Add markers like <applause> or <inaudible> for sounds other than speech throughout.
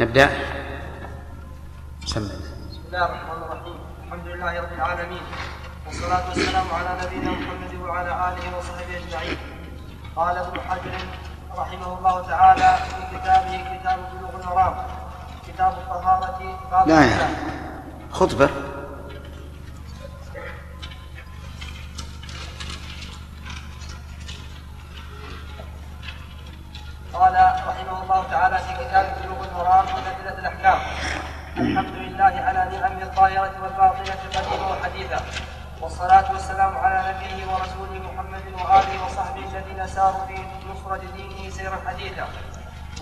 نبدأ. سمع بسم الله الرحمن الرحيم. الحمد لله رب العالمين. والصلاة والسلام على نبينا محمد وعلى آله وصحبه أجمعين. قال ابن حجر رحمه الله تعالى في كتابه كتاب بلوغ المرام كتاب الطهارة باب لا يا خطبة. قال رحمه الله تعالى في كتاب بلوغ المرام من أدلة الأحكام. الحمد لله على نعمه الظاهرة والباطنة قديما وحديثا. والصلاة والسلام على نبيه ورسوله محمد وآله وصحبه الذين ساروا في نصرة دينه سيرا حديثا.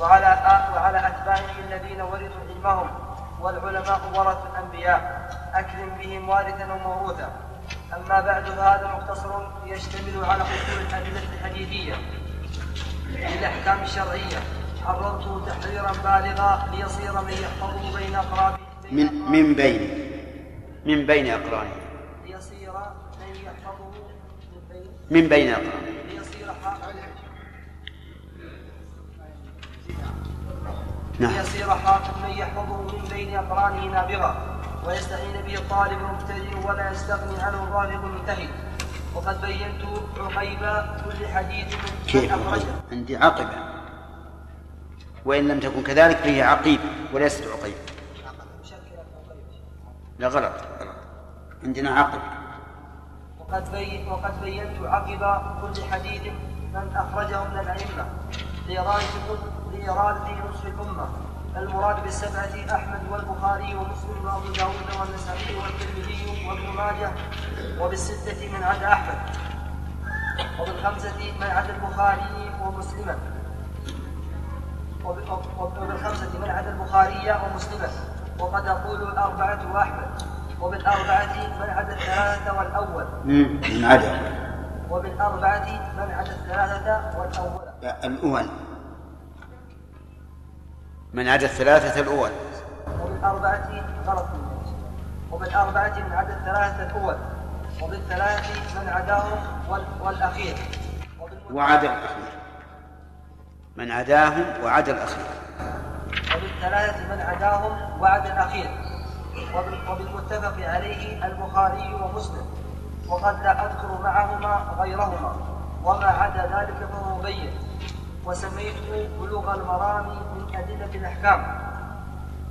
وعلى وعلى أتباعه الذين ورثوا علمهم. والعلماء ورثوا الأنبياء. أكرم بهم وارثا وموروثا أما بعد فهذا مختصر يشتمل على أصول الأدلة الحديثية. للأحكام الشرعية. حررته تحريرا بالغا ليصير من يحفظه بين أقرابه من من بين. من بين أقرانه ليصير من يحفظه من بين من بين أقرانه ليصير نعم. ليصير حافظ من يحفظه من بين أقرانه نابغا ويستعين به الطالب المبتدئ ولا يستغني عنه الرافض المنتهي وقد بينت عقيب كل حديث كيف عندي عقبة وإن لم تكن كذلك فهي عقيب وليست عقيب لا غلط غلط. عندنا عقب وقد بي وقد بينت عقب كل حديث من أخرجه من الأئمة لاراده لاراده نصف الأمة. المراد بالسبعة أحمد والبخاري ومسلم وأبو داود والنسائي والترمذي وابن ماجه وبالستة من عدا أحمد وبالخمسة من عدا البخاري ومسلما وبالخمسة من عدا البخاري ومسلما وقد أقول الأربعة وأحمد وبالأربعة من عدا الثلاثة والأول. من عدم وبالأربعة من عدا الثلاثة والأول. الأول. من عدا الثلاثة الأول. وبالأربعة غلط وبالأربعة من عدا الثلاثة الأول. وبالثلاث من عداهم وال- والأخير. وعدا الأخير. من عداهم وعدا الأخير. وبالثلاثة من عداهم وعد الأخير. وبال- وبالمتفق عليه البخاري ومسلم. وقد لا أذكر معهما غيرهما. وما عدا ذلك فهو مبين. وسميته بلوغ المرام من أدلة الأحكام.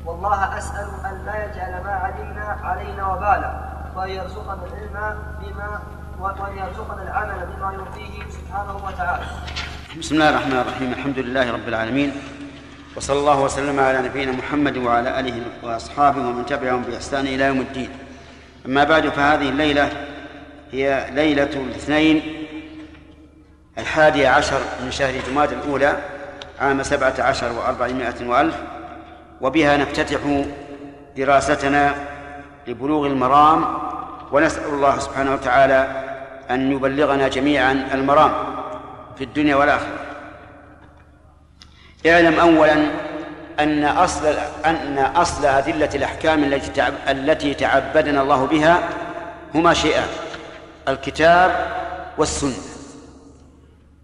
والله أسأل أن لا يجعل ما علمنا علينا وبالا. وأن يرزقنا العلم بما وأن يرزقنا العمل بما يرضيه سبحانه وتعالى. بسم الله الرحمن الرحيم. الحمد لله رب العالمين. وصلى الله وسلم على نبينا محمد وعلى آله وأصحابه ومن تبعهم بإحسان إلى يوم الدين. أما بعد فهذه الليلة هي ليلة الاثنين الحادي عشر من شهر جماد الأولى عام سبعة عشر وأربعمائة وألف وبها نفتتح دراستنا لبلوغ المرام ونسأل الله سبحانه وتعالى أن يبلغنا جميعا المرام. في الدنيا والآخرة. اعلم أولا أن أصل أن أصل أدلة الأحكام التي التي تعبدنا الله بها هما شيئان الكتاب والسنة.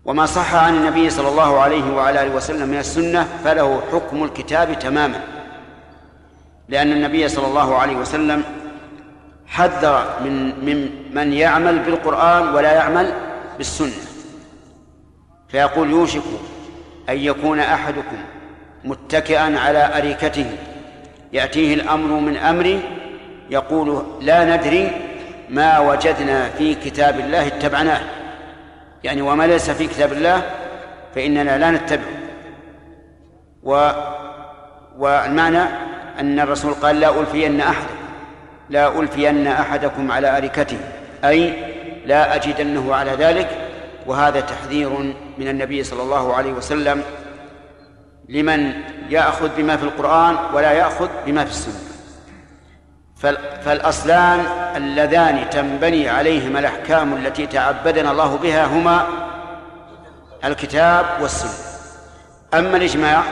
وما صح عن النبي صلى الله عليه وعلى آله وسلم من السنة فله حكم الكتاب تماما. لأن النبي صلى الله عليه وسلم حذر من من من يعمل بالقرآن ولا يعمل بالسنة. فيقول يوشك أن يكون أحدكم متكئا على أريكته يأتيه الأمر من أمري يقول لا ندري ما وجدنا في كتاب الله اتبعناه. يعني وما ليس في كتاب الله فإننا لا نتبعه و والمعنى أن الرسول قال لا ألفين أحدكم لا ألفين أحدكم على أريكته أي لا أجدنه على ذلك وهذا تحذير من النبي صلى الله عليه وسلم لمن يأخذ بما في القرآن ولا يأخذ بما في السنة. فالأصلان اللذان تنبني عليهما الأحكام التي تعبدنا الله بها هما الكتاب والسنة. أما الإجماع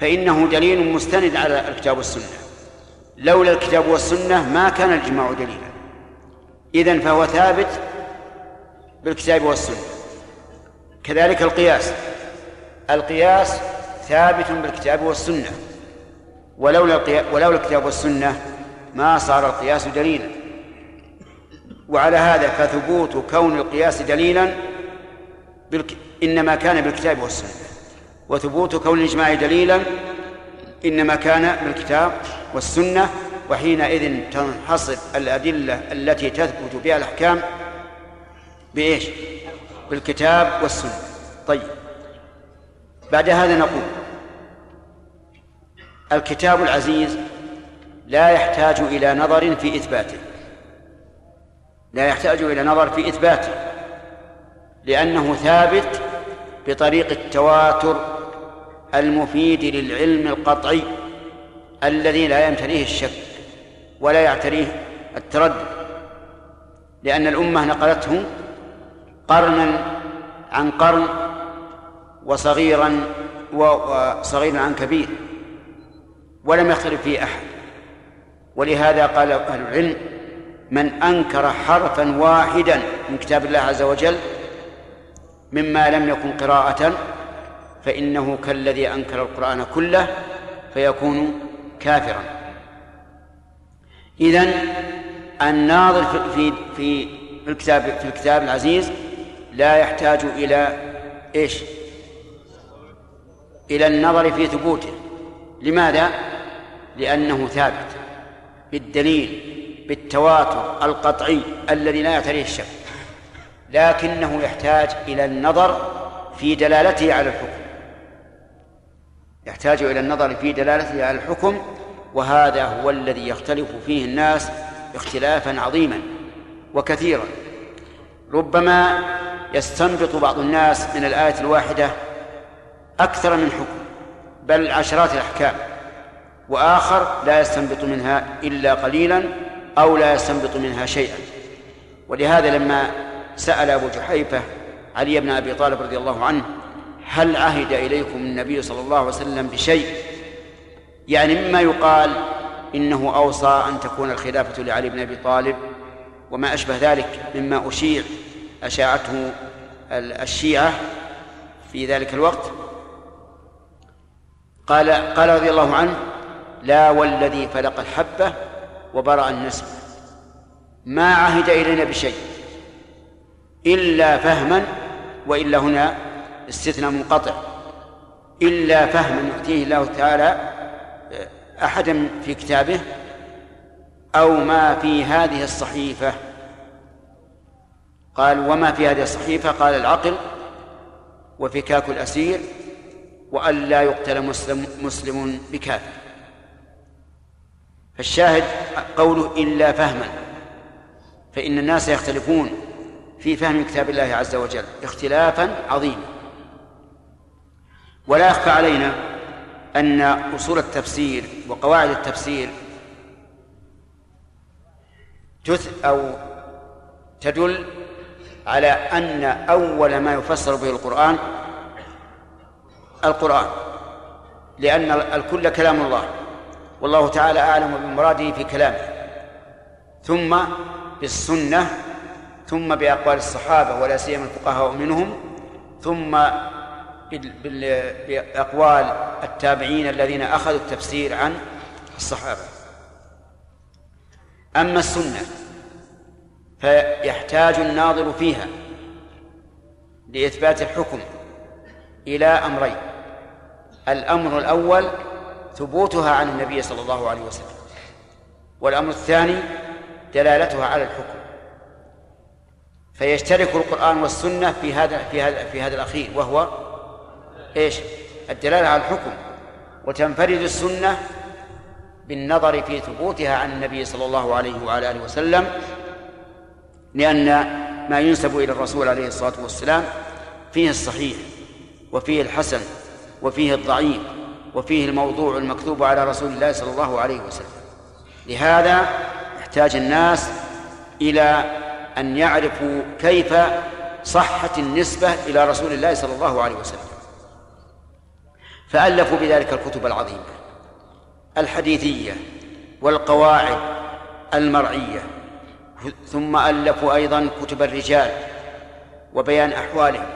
فإنه دليل مستند على الكتاب والسنة. لولا الكتاب والسنة ما كان الإجماع دليلا. إذن فهو ثابت بالكتاب والسنة. كذلك القياس. القياس ثابت بالكتاب والسنة. ولولا ولولا الكتاب والسنة ما صار القياس دليلا. وعلى هذا فثبوت كون القياس دليلا بالك... إنما كان بالكتاب والسنة. وثبوت كون الإجماع دليلا إنما كان بالكتاب والسنة. وحينئذ تنحصر الأدلة التي تثبت بها الأحكام بإيش؟ بالكتاب والسنة. طيب. بعد هذا نقول الكتاب العزيز لا يحتاج إلى نظر في إثباته. لا يحتاج إلى نظر في إثباته لأنه ثابت بطريق التواتر المفيد للعلم القطعي الذي لا يمتليه الشك ولا يعتريه التردد لأن الأمة نقلته قرنا عن قرن وصغيرا وصغيرا عن كبير ولم يختلف فيه أحد. ولهذا قال أهل العلم من أنكر حرفا واحدا من كتاب الله عز وجل مما لم يكن قراءة فإنه كالذي أنكر القرآن كله فيكون كافرا. إذن الناظر في في في الكتاب في الكتاب العزيز لا يحتاج إلى إيش؟ إلى النظر في ثبوته لماذا؟ لأنه ثابت بالدليل بالتواتر القطعي الذي لا يعتريه الشك لكنه يحتاج إلى النظر في دلالته على الحكم يحتاج إلى النظر في دلالته على الحكم وهذا هو الذي يختلف فيه الناس اختلافا عظيما وكثيرا ربما يستنبط بعض الناس من الآية الواحدة أكثر من حكم بل عشرات الأحكام وآخر لا يستنبط منها إلا قليلا أو لا يستنبط منها شيئا. ولهذا لما سأل أبو جحيفة علي بن أبي طالب رضي الله عنه هل عهد إليكم النبي صلى الله عليه وسلم بشيء؟ يعني مما يقال إنه أوصى أن تكون الخلافة لعلي بن أبي طالب وما أشبه ذلك مما أشيع أشاعته الشيعة في ذلك الوقت. قال قال رضي الله عنه لا والذي فلق الحبة وبرأ النسب. ما عهد إلينا بشيء إلا فهما وإلا هنا استثناء منقطع. إلا فهما يؤتيه الله تعالى أحدا في كتابه أو ما في هذه الصحيفة. قال وما في هذه الصحيفة؟ قال العقل وفكاك الأسير وأن لا يقتل مسلم مسلم بكافر. فالشاهد قوله إلا فهما فإن الناس يختلفون في فهم كتاب الله عز وجل اختلافا عظيما. ولا يخفى علينا أن أصول التفسير وقواعد التفسير تث أو تدل على أن أول ما يفسر به القرآن القرآن لأن الكل كلام الله والله تعالى أعلم بمراده في كلامه ثم بالسنة ثم بأقوال الصحابة ولا سيما الفقهاء منهم ثم بأقوال التابعين الذين أخذوا التفسير عن الصحابة. أما السنة فيحتاج الناظر فيها لإثبات الحكم إلى أمرين. الأمر الأول ثبوتها عن النبي صلى الله عليه وسلم والأمر الثاني دلالتها على الحكم. فيشترك القرآن والسنة في هذا في هذا في هذا الأخير وهو إيش؟ الدلالة على الحكم. وتنفرد السنة بالنظر في ثبوتها عن النبي صلى الله عليه وعلى آله وسلم لأن ما ينسب إلى الرسول عليه الصلاة والسلام فيه الصحيح وفيه الحسن وفيه الضعيف وفيه الموضوع المكتوب على رسول الله صلى الله عليه وسلم. لهذا يحتاج الناس إلى أن يعرفوا كيف صحت النسبة إلى رسول الله صلى الله عليه وسلم. فألفوا بذلك الكتب العظيمة الحديثية والقواعد المرعية ثم ألفوا أيضا كتب الرجال وبيان أحوالهم.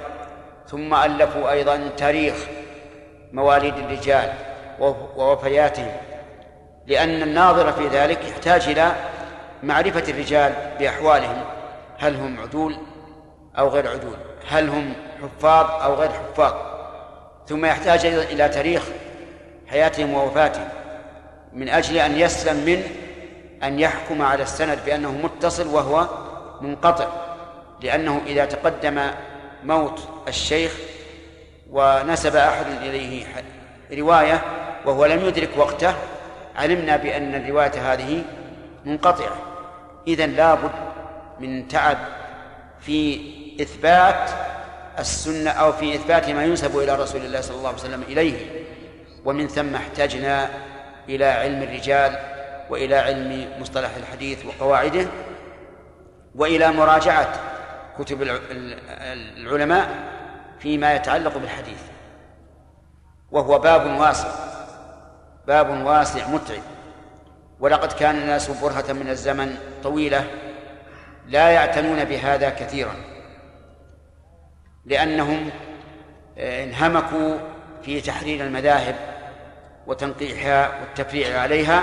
ثم ألفوا أيضا تاريخ مواليد الرجال ووفياتهم. لأن الناظر في ذلك يحتاج إلى معرفة الرجال بأحوالهم. هل هم عدول أو غير عدول؟ هل هم حفاظ أو غير حفاظ؟ ثم يحتاج إلى تاريخ حياتهم ووفاتهم من أجل أن يسلم من أن يحكم على السند بأنه متصل وهو منقطع لأنه إذا تقدم موت الشيخ ونسب أحد إليه رواية وهو لم يدرك وقته علمنا بأن الرواية هذه منقطعة. إذا لابد من تعب في إثبات السنة أو في إثبات ما ينسب إلى رسول الله صلى الله عليه وسلم إليه. ومن ثم احتجنا إلى علم الرجال وإلى علم مصطلح الحديث وقواعده وإلى مراجعة كتب العلماء فيما يتعلق بالحديث وهو باب واسع باب واسع متعب. ولقد كان الناس برهة من الزمن طويلة لا يعتنون بهذا كثيرا لأنهم آه، انهمكوا في تحرير المذاهب وتنقيحها والتفريع عليها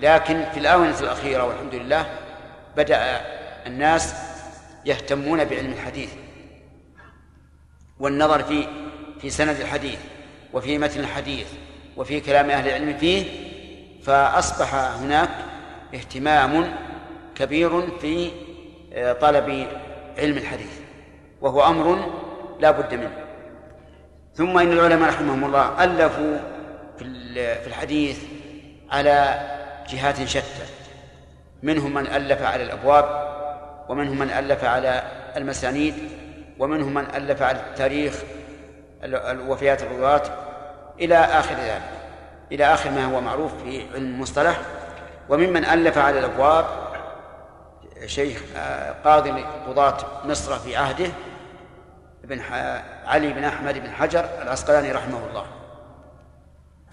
لكن في الآونة الأخيرة والحمد لله بدأ الناس يهتمون بعلم الحديث والنظر في في سند الحديث وفي متن الحديث وفي كلام أهل العلم فيه فأصبح هناك اهتمام كبير في آه، طلب علم الحديث وهو أمر لا بد منه. ثم إن العلماء رحمهم الله ألفوا في الحديث على جهات شتى. منهم من ألف على الأبواب ومنهم من ألف على المسانيد ومنهم من ألف على التاريخ الوفيات الرواة إلى آخر ذلك. إلى آخر ما هو معروف في علم المصطلح. وممن ألف على الأبواب شيخ آه، قاضي قضاة مصر في عهده بن علي بن أحمد بن حجر العسقلاني رحمه الله.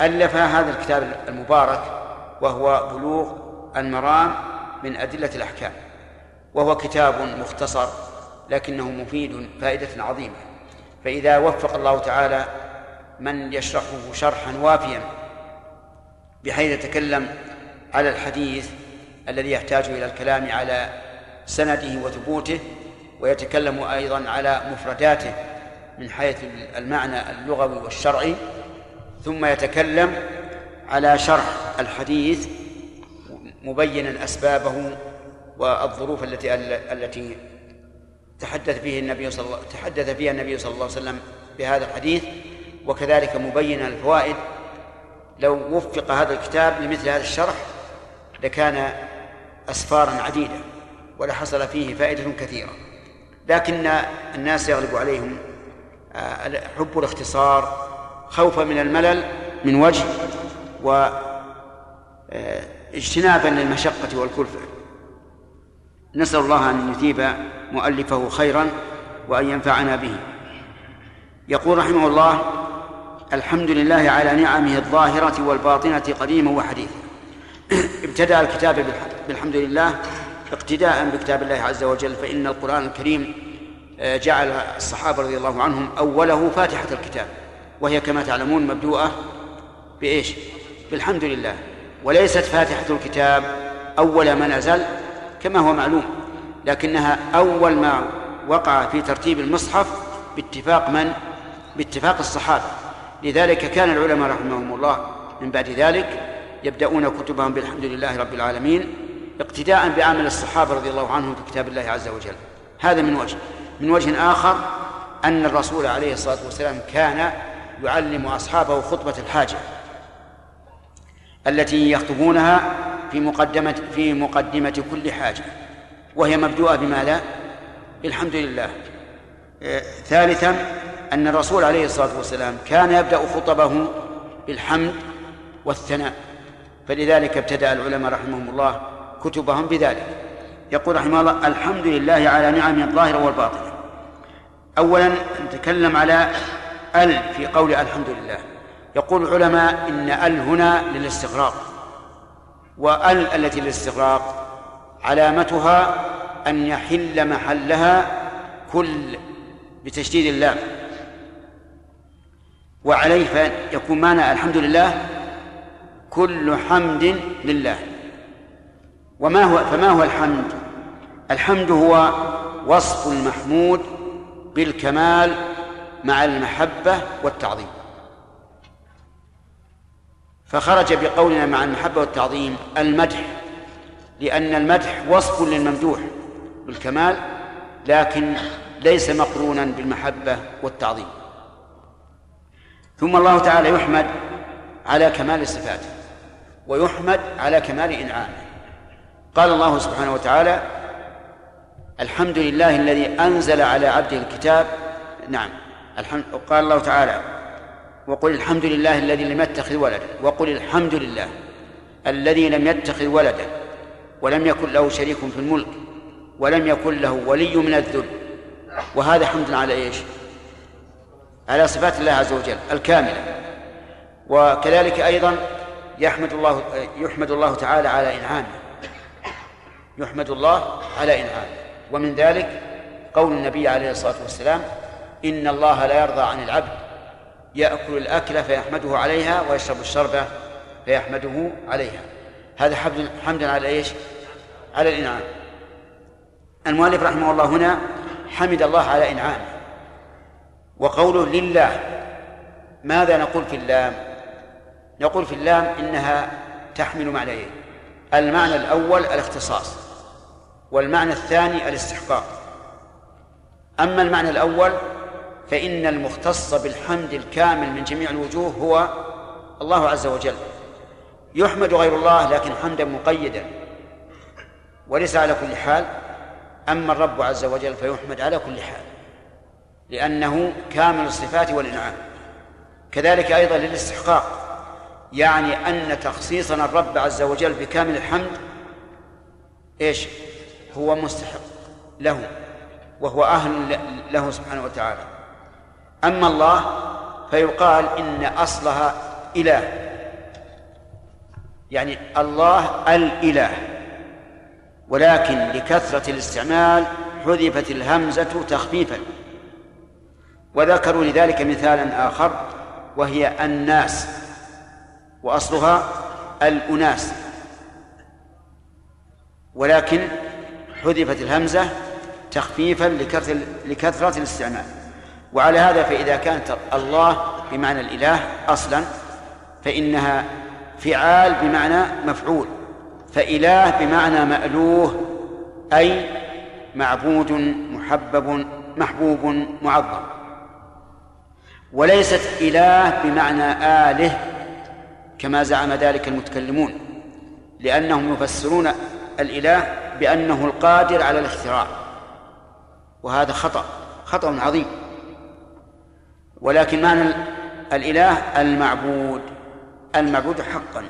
ألف هذا الكتاب المبارك وهو بلوغ المرام من أدلة الأحكام وهو كتاب مختصر لكنه مفيد فائدة عظيمة. فإذا وفق الله تعالى من يشرحه شرحا وافيا بحيث يتكلم على الحديث الذي يحتاج إلى الكلام على سنده وثبوته ويتكلم أيضا على مفرداته من حيث المعنى اللغوي والشرعي ثم يتكلم على شرح الحديث مبينا أسبابه والظروف التي التي تحدث فيه النبي صلى الله تحدث فيها النبي صلى الله عليه وسلم بهذا الحديث وكذلك مبينا الفوائد. لو وفق هذا الكتاب لمثل هذا الشرح لكان أسفارا عديدة ولحصل فيه فائدة كثيرة. لكن الناس يغلب عليهم آه، حب الاختصار خوفا من الملل من وجه واجتنابا للمشقة والكلفة نسأل الله أن يثيب مؤلفه خيرا وأن ينفعنا به. يقول رحمه الله الحمد لله على نعمه الظاهرة والباطنة قديما وحديثا <clears throat> ابتدأ الكتاب بالحمد لله اقتداء بكتاب الله عز وجل فإن القرآن الكريم آه، جعل الصحابة رضي الله عنهم أوله فاتحة الكتاب. وهي كما تعلمون مبدوءة بإيش؟ بالحمد لله. وليست فاتحة الكتاب أول ما نزل كما هو معلوم لكنها أول ما وقع في ترتيب المصحف باتفاق من؟ باتفاق الصحابة. لذلك كان العلماء رحمهم الله من بعد ذلك يبدأون كتبهم بالحمد لله رب العالمين اقتداء بعمل الصحابة رضي الله عنهم في كتاب الله عز وجل. هذا من وجه. من وجه آخر أن الرسول عليه الصلاة والسلام كان يعلم أصحابه خطبة الحاجة. التي يخطبونها في مقدمة في مقدمة كل حاجة وهي مبدوءة بماذا؟ الحمد لله. آه، ثالثا أن الرسول عليه الصلاة والسلام كان يبدأ خطبه بالحمد والثناء فلذلك ابتدأ العلماء رحمهم الله كتبهم بذلك. يقول رحمه الله الحمد لله على نعمه الظاهرة والباطنة أولا نتكلم على ال في قول الحمد لله. يقول العلماء إن أل هنا للاستغراق وأل التي للاستغراق علامتها أن يحل محلها كل بتشديد اللام وعليه فيكون معنى الحمد لله كل حمد لله. وما هو فما هو الحمد؟ الحمد هو وصف المحمود بالكمال مع المحبة والتعظيم. فخرج بقولنا مع المحبة والتعظيم المدح لأن المدح وصف للممدوح بالكمال لكن ليس مقرونا بالمحبة والتعظيم. ثم الله تعالى يحمد على كمال صفاته ويحمد على كمال إنعامه. قال الله سبحانه وتعالى الحمد لله الذي أنزل على عبده الكتاب. نعم الحمد قال الله تعالى وقل الحمد لله الذي لم يتخذ ولدا وقل الحمد لله الذي لم يتخذ ولدا ولم يكن له شريك في الملك ولم يكن له ولي من الذل. وهذا حمد على إيش؟ على صفات الله عز وجل الكاملة. وكذلك أيضا يحمد الله يحمد الله تعالى على إنعامه. يحمد الله على إنعامه. ومن ذلك قول النبي عليه الصلاة والسلام إن الله لا يرضى عن العبد يأكل الأكل فيحمده عليها ويشرب الشرب فيحمده عليها. هذا حمد حمد على إيش؟ على الإنعام. المؤلف رحمه الله هنا حمد الله على إنعامه. وقوله لله ماذا نقول في اللام؟ نقول في اللام إنها تحمل معنيين. المعنى الأول الاختصاص والمعنى الثاني الاستحقاق. أما المعنى الأول فإن المختص بالحمد الكامل من جميع الوجوه هو الله عز وجل. يحمد غير الله لكن حمدا مقيدا. وليس على كل حال أما الرب عز وجل فيحمد على كل حال لأنه كامل الصفات والإنعام. كذلك أيضا للاستحقاق يعني أن تخصيصنا الرب عز وجل بكامل الحمد إيش؟ هو مستحق له وهو أهل له سبحانه وتعالى. أما الله فيقال إن أصلها إله. يعني الله الإله. ولكن لكثرة الاستعمال حذفت الهمزة تخفيفا. وذكروا لذلك مثالا آخر وهي الناس. وأصلها الأناس. ولكن حذفت الهمزة تخفيفا لكثرة, الاستعمال. وعلى هذا فإذا كانت الله بمعنى الإله أصلا فإنها فعال بمعنى مفعول فإله بمعنى مألوه أي معبود محبب محبوب معظم. وليست إله بمعنى آله كما زعم ذلك المتكلمون لأنهم يفسرون الإله بأنه القادر على الاختراع. وهذا خطأ خطأ عظيم. ولكن معنى الإله المعبود. المعبود حقا.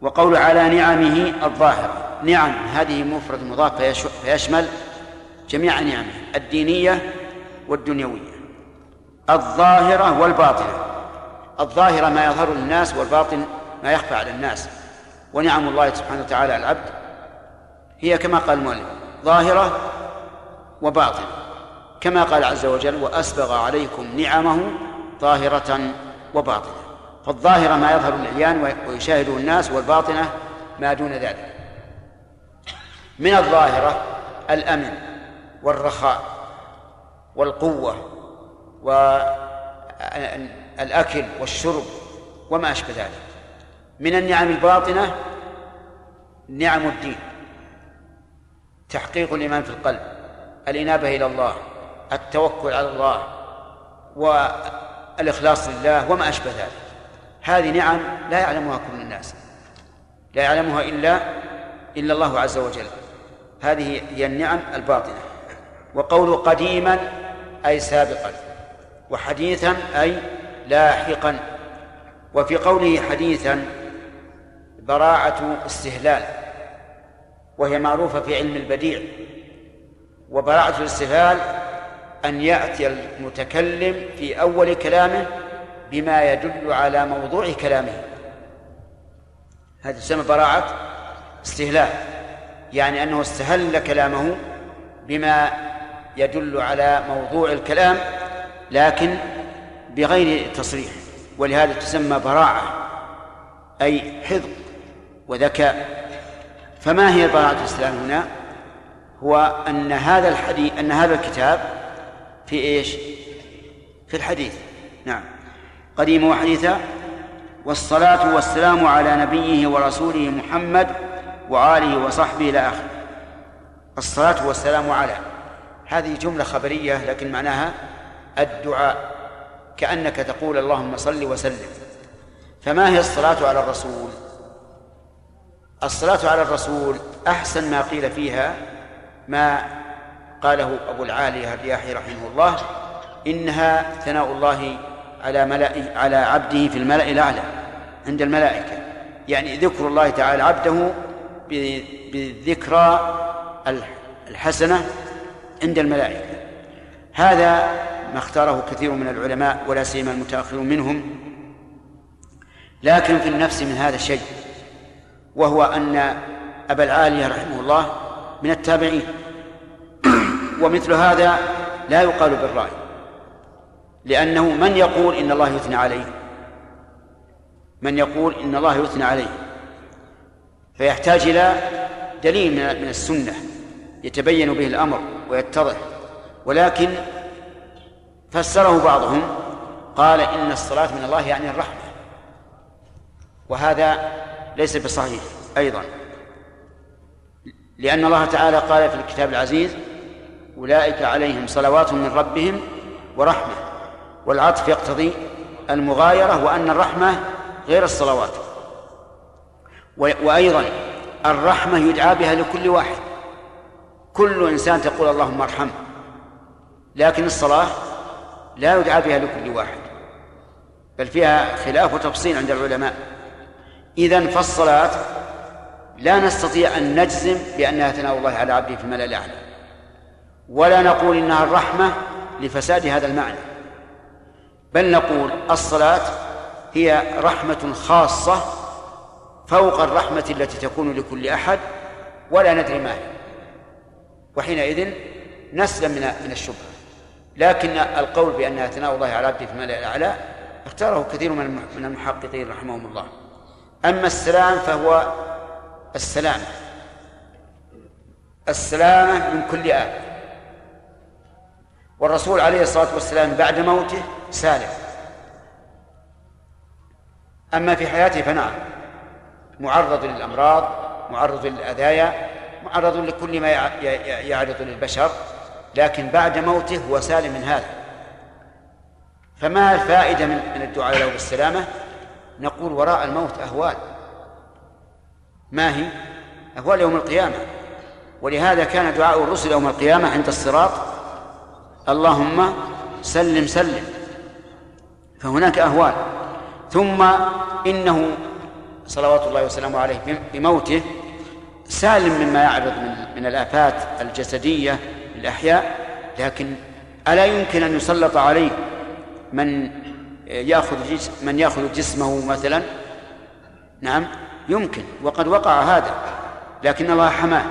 وقول على نعمه الظاهرة. نعم هذه مفرد مضاف فيشمل جميع نعمه الدينية والدنيوية. الظاهرة والباطنة. الظاهرة ما يظهر للناس والباطن ما يخفى على الناس. ونعم الله سبحانه وتعالى العبد. هي كما قال المؤلف ظاهرة وباطنة. كما قال عز وجل وأسبغ عليكم نعمه ظاهرة وباطنة. فالظاهرة ما يظهر للعيان ويشاهده الناس والباطنة ما دون ذلك. من الظاهرة الأمن والرخاء والقوة والأكل والشرب وما أشبه ذلك. من النعم الباطنة نعم الدين تحقيق الإيمان في القلب الإنابة إلى الله التوكل على الله والإخلاص لله وما أشبه ذلك. هذه نعم لا يعلمها كل الناس لا يعلمها إلا إلا الله عز وجل. هذه هي النعم الباطنة. وقول قديما أي سابقا وحديثا أي لاحقا. وفي قوله حديثا براعة استهلال وهي معروفة في علم البديع. وبراعة الاستهلال أن يأتي المتكلم في أول كلامه بما يدل على موضوع كلامه. هذه تسمى براعة استهلال يعني أنه استهل كلامه بما يدل على موضوع الكلام لكن بغير تصريح. ولهذا تسمى براعة أي حذق وذكاء. فما هي براءة الإسلام هنا؟ هو أن هذا الحديث أن هذا الكتاب في إيش؟ في الحديث. نعم. قديم وحديثا. والصلاة والسلام على نبيه ورسوله محمد وآله وصحبه إلى آخره. الصلاة والسلام على. هذه جملة خبرية لكن معناها الدعاء. كأنك تقول اللهم صل وسلم. فما هي الصلاة على الرسول؟ الصلاة على الرسول أحسن ما قيل فيها ما قاله أبو العالية الرياحي رحمه الله إنها ثناء الله على ملأ على عبده في الملأ الأعلى عند الملائكة. يعني ذكر الله تعالى عبده بالذكرى الحسنة عند الملائكة. هذا ما اختاره كثير من العلماء ولا سيما المتأخرون منهم. لكن في النفس من هذا الشيء وهو أن أبا العالية رحمه الله من التابعين. ومثل هذا لا يقال بالرأي لأنه من يقول إن الله يثنى عليه؟ من يقول إن الله يثنى عليه؟ فيحتاج إلى دليل من السنة يتبين به الأمر ويتضح. ولكن فسره بعضهم قال إن الصلاة من الله يعني الرحمة وهذا ليس بصحيح أيضا لأن الله تعالى قال في الكتاب العزيز أولئك عليهم صلوات من ربهم ورحمة والعطف يقتضي المغايرة وأن الرحمة غير الصلوات. وأيضا الرحمة يدعى بها لكل واحد. كل إنسان تقول اللهم ارحمه لكن الصلاة لا يدعى بها لكل واحد بل فيها خلاف وتفصيل عند العلماء. إذا فالصلاة لا نستطيع أن نجزم بأنها ثناء الله على عبده في الملأ الأعلى. ولا نقول إنها الرحمة لفساد هذا المعنى. بل نقول الصلاة هي رحمة خاصة فوق الرحمة التي تكون لكل أحد ولا ندري ما هي. وحينئذ نسلم من من الشبهة. لكن القول بأنها ثناء الله على عبده في الملأ الأعلى اختاره كثير من من المحققين رحمهم الله. أما السلام فهو السلامة. السلامة من كل آب. والرسول عليه الصلاة والسلام بعد موته سالم. أما في حياته فنعم. معرض للأمراض معرض للأذايا معرض لكل ما يعرض للبشر لكن بعد موته هو سالم من هذا. فما الفائدة من الدعاء له بالسلامة؟ نقول وراء الموت أهوال. ما هي؟ أهوال يوم القيامة. ولهذا كان دعاء الرسل يوم القيامة عند الصراط اللهم سلم سلم. فهناك أهوال. ثم إنه صلوات الله وسلامه عليه بموته سالم مما يعرض من, من الآفات الجسدية للأحياء لكن ألا يمكن أن يسلط عليه من يأخذ من يأخذ جسمه مثلا؟ نعم يمكن وقد وقع هذا لكن الله حماه.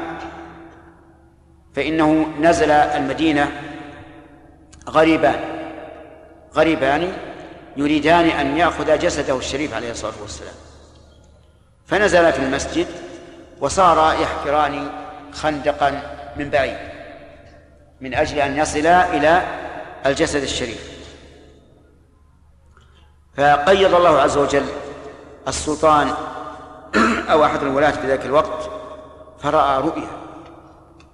فإنه نزل المدينة غريبان غريبان يريدان أن يأخذ جسده الشريف عليه الصلاة والسلام. فنزل في المسجد وصار يحفران خندقا من بعيد من أجل أن يصلا إلى الجسد الشريف. فقيض الله عز وجل السلطان <clears throat> أو أحد الولاة في ذاك الوقت فرأى رؤيا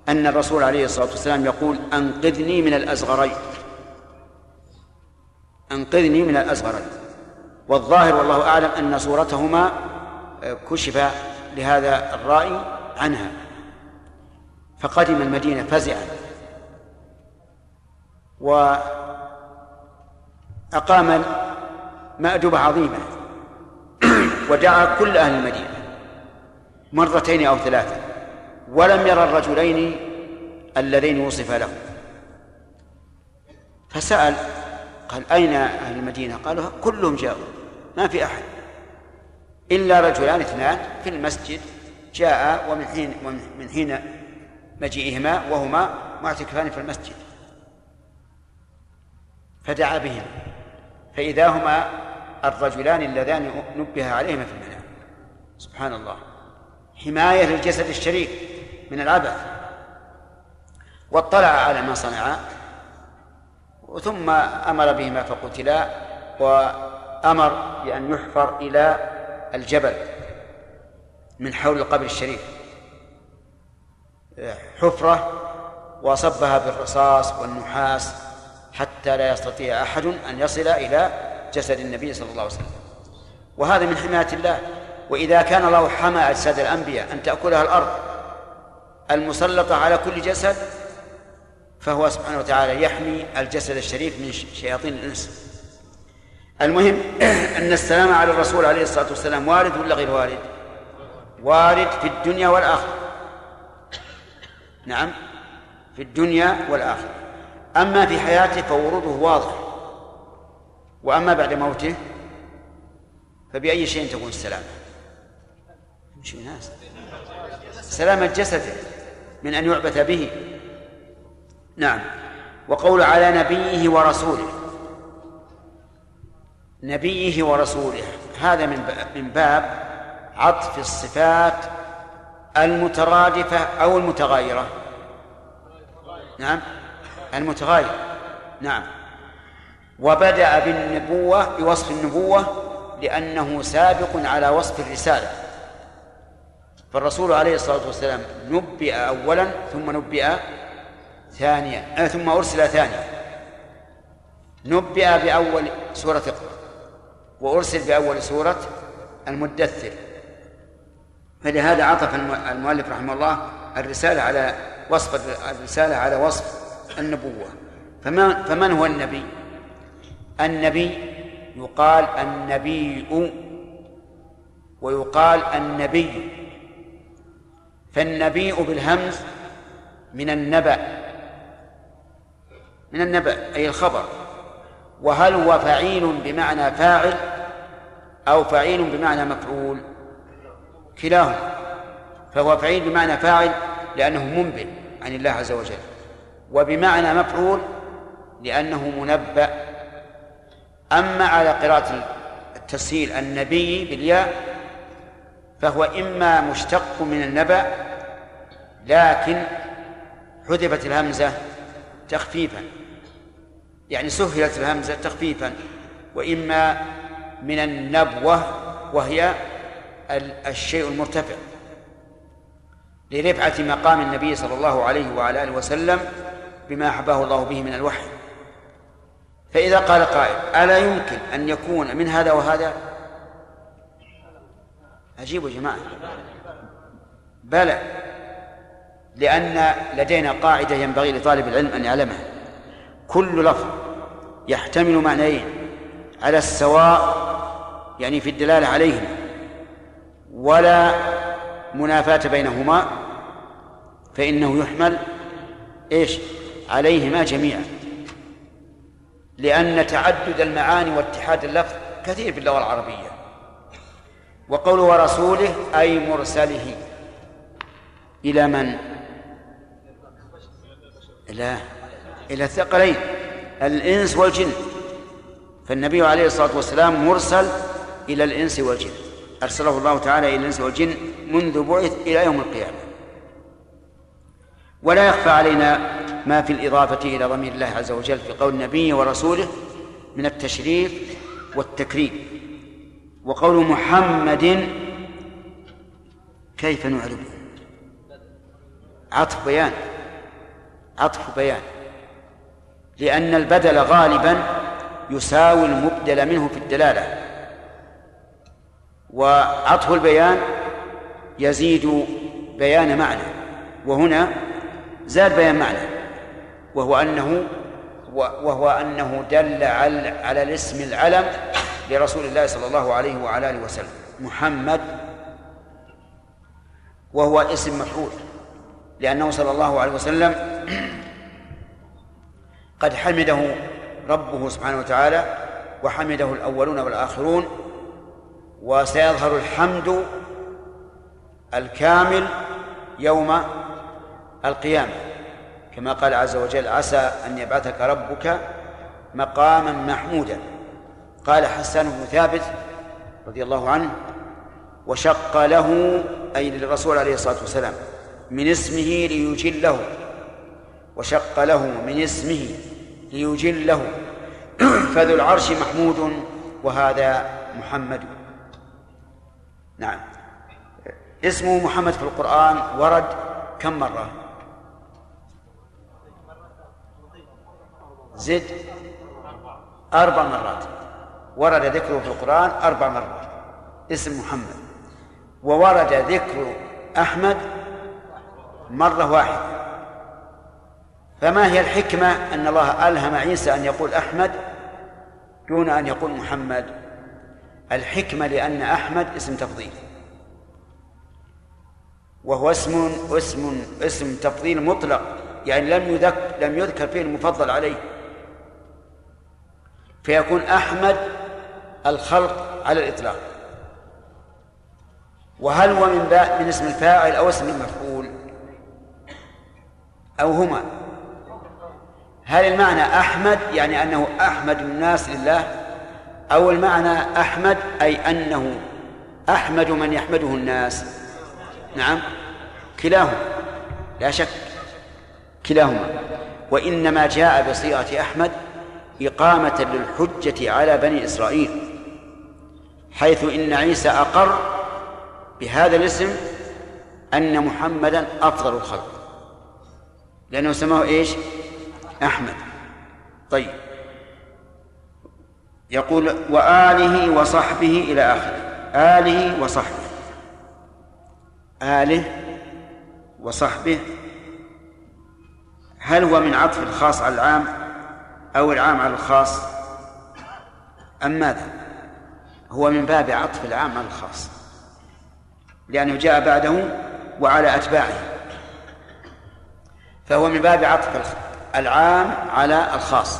أن الرسول عليه الصلاة والسلام يقول أنقذني من الأزغرين. أنقذني من الأزغرين والظاهر والله أعلم أن صورتهما كشف لهذا الرائي عنها. فقدم المدينة فزعا. وأقام مأدبة عظيمة. <clears throat> ودعا كل أهل المدينة. مرتين أو ثلاثة. ولم يرى الرجلين اللذين وصف له. فسأل قال أين أهل المدينة؟ قالوا كلهم جاءوا. ما في أحد. إلا رجلان اثنان في المسجد. جاء ومن حين ومن حين مجيئهما وهما معتكفان في المسجد. فدعا بهما فإذا هما الرجلان اللذان نبه عليهما في المنام. سبحان الله. حماية للجسد الشريف من العبث. واطلع على ما صنعا ثم أمر بهما فقتلا وأمر بأن يحفر إلى الجبل من حول القبر الشريف. حفرة وصبها بالرصاص والنحاس حتى لا يستطيع أحد أن يصل إلى جسد النبي صلى الله عليه وسلم. وهذا من حماية الله. وإذا كان الله حمى أجساد الأنبياء أن تأكلها الأرض المسلطة على كل جسد فهو سبحانه وتعالى يحمي الجسد الشريف من شياطين الإنس. المهم <clears throat> أن السلام على الرسول عليه الصلاة والسلام وارد ولا غير وارد؟ وارد في الدنيا والآخرة. نعم في الدنيا والآخرة. أما في حياته فوروده واضح. وأما بعد موته فبأي شيء تكون السلامة مش الناس سلامة جسده من أن يعبث به. نعم. وقول على نبيه ورسوله. نبيه ورسوله. هذا من من باب عطف الصفات المترادفة أو المتغايرة. نعم. المتغاير. نعم. وبدأ بالنبوة بوصف النبوة لأنه سابق على وصف الرسالة. فالرسول عليه الصلاة والسلام نبئ أولا ثم نبئ ثانيا آه ثم أرسل ثانيا نبئ بأول سورة اقرأ. وأرسل بأول سورة المدثر. فلهذا عطف المؤلف رحمه الله الرسالة على وصف الرسالة على وصف النبوة. فما فمن هو النبي؟ النبي يقال النبي ويقال النبي. فالنبي بالهمز من النبأ. من النبأ أي الخبر. وهل هو فعيل بمعنى فاعل أو فعيل بمعنى مفعول؟ كلاهما. فهو فعيل بمعنى فاعل لأنه منبئ عن الله عز وجل. وبمعنى مفعول لأنه منبأ. أما على قراءة التسهيل النبي بالياء فهو إما مشتق من النبأ لكن حذفت الهمزة تخفيفا. يعني سهلت الهمزة تخفيفا وإما من النبوة وهي الشيء المرتفع. لرفعة مقام النبي صلى الله عليه وعلى آله وسلم بما أحبه الله به من الوحي. فإذا قال قائل ألا يمكن أن يكون من هذا وهذا؟ عجيب يا جماعة. بلى لأن لدينا قاعدة ينبغي لطالب العلم أن يعلمها. كل لفظ يحتمل معنيين على السواء يعني في الدلالة عليهما ولا منافاة بينهما فإنه يحمل إيش؟ عليهما جميعا. لأن تعدد المعاني واتحاد اللفظ كثير في اللغة العربية. وقوله ورسوله أي مرسله. إلى من؟ إلى إلى الثقلين الإنس والجن. فالنبي عليه الصلاة والسلام مرسل إلى الإنس والجن. أرسله الله تعالى إلى الإنس والجن منذ بعث إلى يوم القيامة. ولا يخفى علينا ما في الإضافة إلى ضمير الله عز وجل في قول النبي ورسوله من التشريف والتكريم. وقول محمد كيف نعرفه؟ عطف بيان. عطف بيان. لأن البدل غالبا يساوي المبدل منه في الدلالة. وعطف البيان يزيد بيان معنى. وهنا زاد بيان معنى. وهو أنه وهو أنه دل على على الاسم العلم لرسول الله صلى الله عليه وعلى آله وسلم. محمد وهو اسم مفعول. لأنه صلى الله عليه وسلم قد حمده ربه سبحانه وتعالى وحمده الأولون والآخرون وسيظهر الحمد الكامل يوم القيامة. كما قال عز وجل عسى أن يبعثك ربك مقاما محمودا. قال حسان بن ثابت رضي الله عنه وشق له أي للرسول عليه الصلاة والسلام من اسمه ليجله. وشق له من اسمه ليجله. <clears throat> فذو العرش محمود وهذا محمد. نعم. اسمه محمد في القرآن ورد كم مرة؟ زد. أربع مرات. ورد ذكره في القرآن أربع مرات. اسم محمد. وورد ذكر أحمد مرة واحدة. فما هي الحكمة أن الله ألهم عيسى أن يقول أحمد دون أن يقول محمد؟ الحكمة لأن أحمد اسم تفضيل. وهو اسم اسم اسم تفضيل مطلق يعني لم يذكر لم يذكر فيه المفضل عليه. فيكون أحمد الخلق على الإطلاق. وهل هو من من اسم الفاعل أو اسم المفعول؟ أو هما؟ هل المعنى أحمد يعني أنه أحمد الناس لله؟ أو المعنى أحمد أي أنه أحمد من يحمده الناس؟ نعم. كلاهما. لا شك. كلاهما. وإنما جاء بصيغة أحمد إقامة للحجة على بني إسرائيل حيث إن عيسى أقر بهذا الاسم أن محمدا أفضل الخلق. لأنه سماه إيش؟ أحمد. طيب. يقول وآله وصحبه إلى آخره. آله وصحبه. آله وصحبه. هل هو من عطف الخاص على العام أو العام على الخاص؟ أم ماذا؟ هو من باب عطف العام على الخاص. لأنه جاء بعده وعلى أتباعه. فهو من باب عطف العام على الخاص.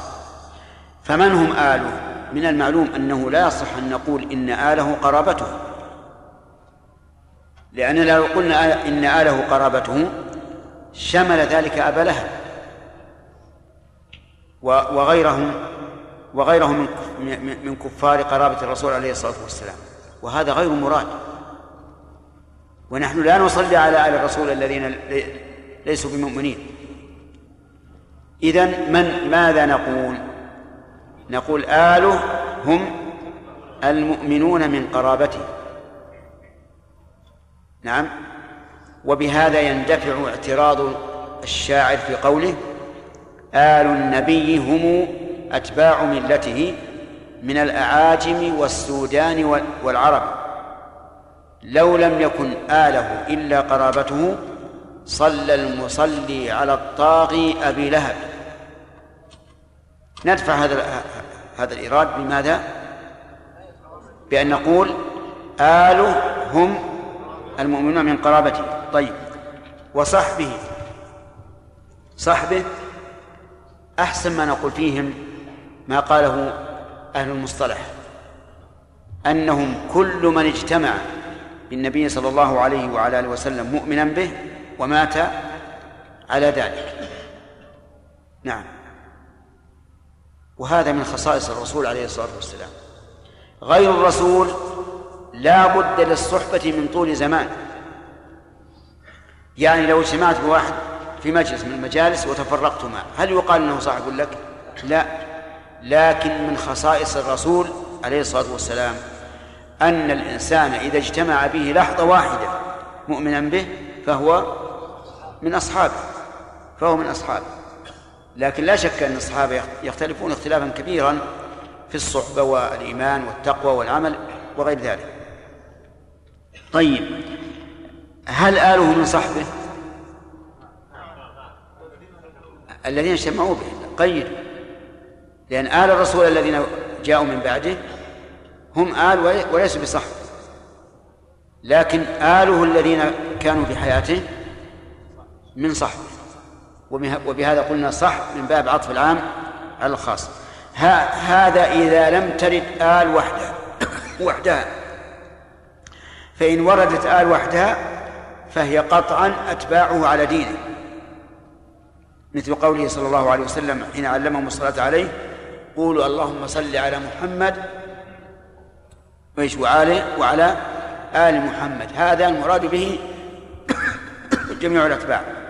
فمن هم آله؟ من المعلوم أنه لا يصح أن نقول إن آله قرابته. لأننا لو قلنا إن آله قرابته شمل ذلك أبا لهب. وغيرهم وغيرهم من كفار قرابة الرسول عليه الصلاة والسلام. وهذا غير مراد. ونحن لا نصلي على آل الرسول الذين ليسوا بمؤمنين. إذن من ماذا نقول؟ نقول آله هم المؤمنون من قرابته. نعم. وبهذا يندفع اعتراض الشاعر في قوله آل النبي هم أتباع ملته من الأعاجم والسودان والعرب. لو لم يكن آله إلا قرابته صلى المصلي على الطاغي أبي لهب. ندفع هذا هذا الإيراد بماذا؟ بأن نقول آله هم المؤمنون من قرابته. طيب. وصحبه. صحبه أحسن ما نقول فيهم ما قاله أهل المصطلح. أنهم كل من اجتمع بالنبي صلى الله عليه وعلى آله وسلم مؤمنا به ومات على ذلك. نعم. وهذا من خصائص الرسول عليه الصلاة والسلام. غير الرسول لا بد للصحبة من طول زمان. يعني لو اجتمعت بواحد في مجلس من المجالس وتفرقتما هل يقال إنه صاحب لك؟ لا. لكن من خصائص الرسول عليه الصلاة والسلام أن الإنسان إذا اجتمع به لحظة واحدة مؤمنا به فهو من أصحابه. فهو من أصحابه. لكن لا شك أن الصحابة يختلفون اختلافا كبيرا في الصحبة والإيمان والتقوى والعمل وغير ذلك. طيب هل آله من صحبة؟ الذين اجتمعوا به. قيد. لأن آل الرسول الذين جاءوا من بعده هم آل وليسوا بصحب لكن آله الذين كانوا في حياته من صحب وبهذا قلنا صح من باب عطف العام على الخاص. هذا إذا لم ترد آل وحدها. <coughs> وحدها. فإن وردت آل وحدها فهي قطعا أتباعه على دينه. مثل قوله صلى الله عليه وسلم حين علمهم الصلاة عليه قولوا اللهم صل على محمد وإيش وعلى وعلى آل محمد. هذا المراد به <coughs> جميع الأتباع.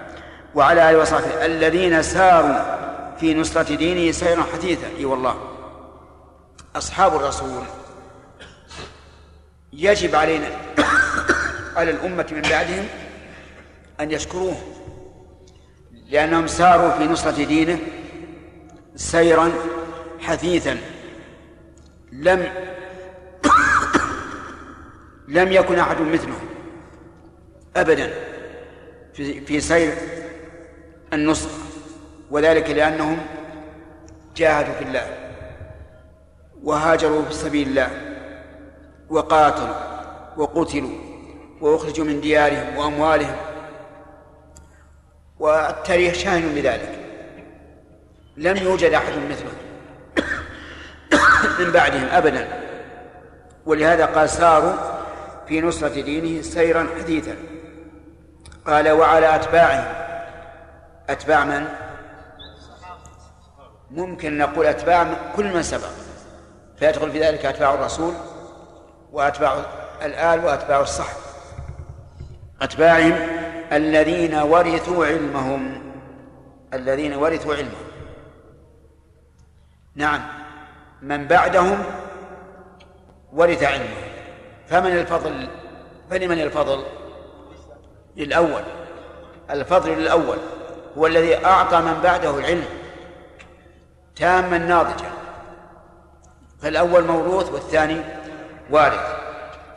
وعلى آله وصحبه. الذين ساروا في نصرة دينه سيرا حثيثا أي والله. أصحاب الرسول يجب علينا على الأمة من بعدهم أن يشكروه لأنهم ساروا في نصرة دينه سيرا حثيثا. لم <coughs> لم يكن أحد مثلهم أبدا في في سير النصرة وذلك لأنهم جاهدوا في الله وهاجروا في سبيل الله وقاتلوا وقتلوا وأخرجوا من ديارهم وأموالهم والتاريخ شاهد بذلك. لم يوجد أحد مثلهم من بعدهم أبدا. ولهذا قال ساروا في نصرة دينه سيرا حديثا. قال وعلى أتباعهم أتباع من؟ ممكن نقول أتباع كل من سبق. فيدخل في ذلك أتباع الرسول وأتباع الآل وأتباع الصحب. أتباعهم الذين ورثوا علمهم. الذين ورثوا علمهم. نعم. من بعدهم ورث علمه. فمن الفضل؟ فلمن الفضل؟ للأول. الفضل للأول. هو الذي أعطى من بعده العلم تاما ناضجا. فالأول موروث والثاني وارث.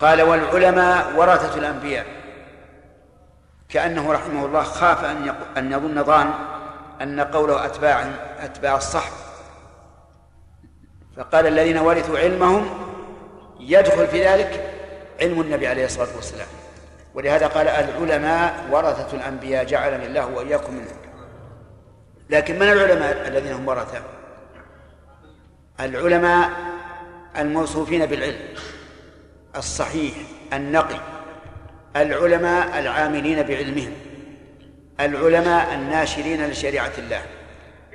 قال والعلماء ورثة الأنبياء. كأنه رحمه الله خاف أن أن يظن ظان أن قوله أتباع أتباع الصح فقال الذين ورثوا علمهم يدخل في ذلك علم النبي عليه الصلاة والسلام. ولهذا قال العلماء ورثة الأنبياء جعلني الله وإياكم منهم. لكن من العلماء الذين هم ورثة العلماء الموصوفين بالعلم الصحيح النقي. العلماء العاملين بعلمهم. العلماء الناشرين لشريعة الله.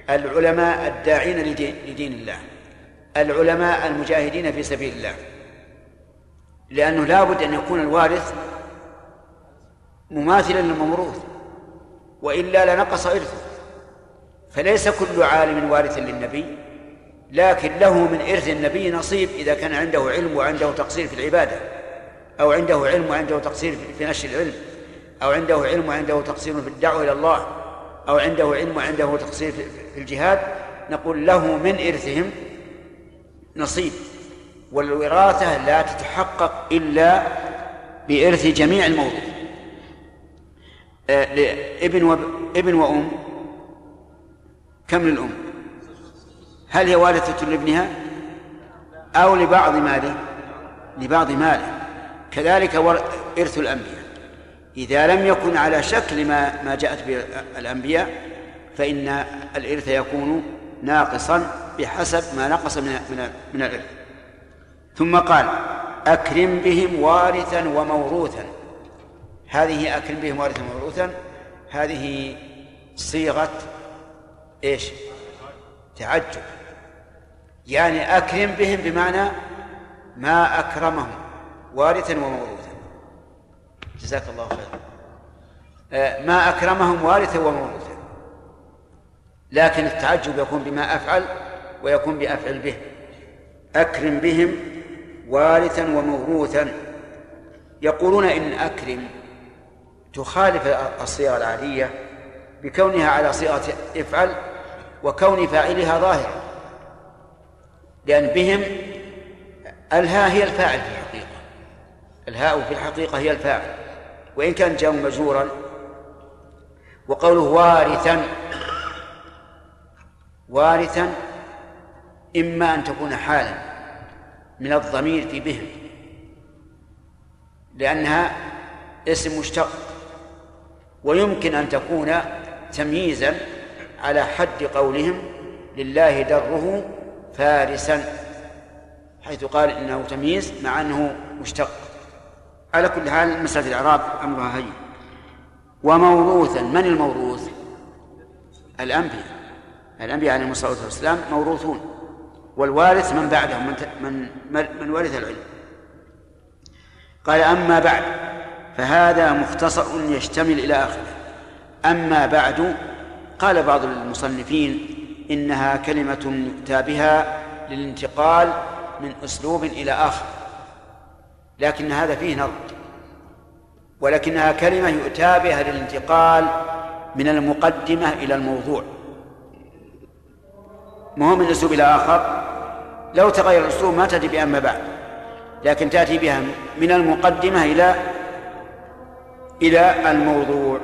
العلماء الداعين لدين الله. العلماء المجاهدين في سبيل الله. لأنه لا بد أن يكون الوارث مماثلا للموروث وإلا لنقص إرثه. فليس كل عالم وارث للنبي لكن له من إرث النبي نصيب إذا كان عنده علم وعنده تقصير في العبادة أو عنده علم وعنده تقصير في نشر العلم أو عنده علم وعنده تقصير في الدعوة إلى الله أو عنده علم وعنده تقصير في الجهاد نقول له من إرثهم نصيب والوراثة لا تتحقق إلا بإرث جميع الموروث آه، ابن. ابن وأم كم للأم؟ هل هي وارثة لابنها؟ أو لبعض ماله؟ لبعض ماله. كذلك إرث الأنبياء. إذا لم يكن على شكل ما ما جاءت به الأنبياء فإن الإرث يكون ناقصا بحسب ما نقص من من من الإرث. ثم قال أكرم بهم وارثا وموروثا. هذه أكرم بهم وارثا وموروثا. هذه صيغة إيش؟ تعجب. يعني أكرم بهم بمعنى ما أكرمهم وارثا وموروثا. جزاك الله خيرا. آه، ما أكرمهم وارثا وموروثا. لكن التعجب يكون بما أفعل ويكون بأفعل به. أكرم بهم وارثا وموروثا. يقولون إن أكرم تخالف الصيغة العادية بكونها على صيغة إفعل وكون فاعلها ظاهرا. لأن بهم الهاء هي الفاعل في الحقيقة. الهاء في الحقيقة هي الفاعل. وإن كان جاء مجرورا وقوله وارثا وارثا إما أن تكون حالا من الضمير في بهم. لأنها اسم مشتق. ويمكن أن تكون تمييزا على حد قولهم لله دره فارسا حيث قال إنه تمييز مع أنه مشتق. على كل حال مسألة الإعراب أمرها هين. وموروثا من الموروث؟ الأنبياء. الأنبياء عليهم الصلاة والسلام موروثون. والوارث من بعدهم من من من ورث العلم. قال أما بعد فهذا مختصر يشتمل إلى آخره. أما بعد قال بعض المصنفين إنها كلمة يؤتى بها للانتقال من أسلوب إلى آخر لكن هذا فيه نظر ولكنها كلمة يؤتى بها للانتقال من المقدمة إلى الموضوع ما هو من أسلوب إلى آخر؟ لو تغير الأسلوب ما تأتي بأما بعد لكن تأتي بها من المقدمة إلى إلى الموضوع.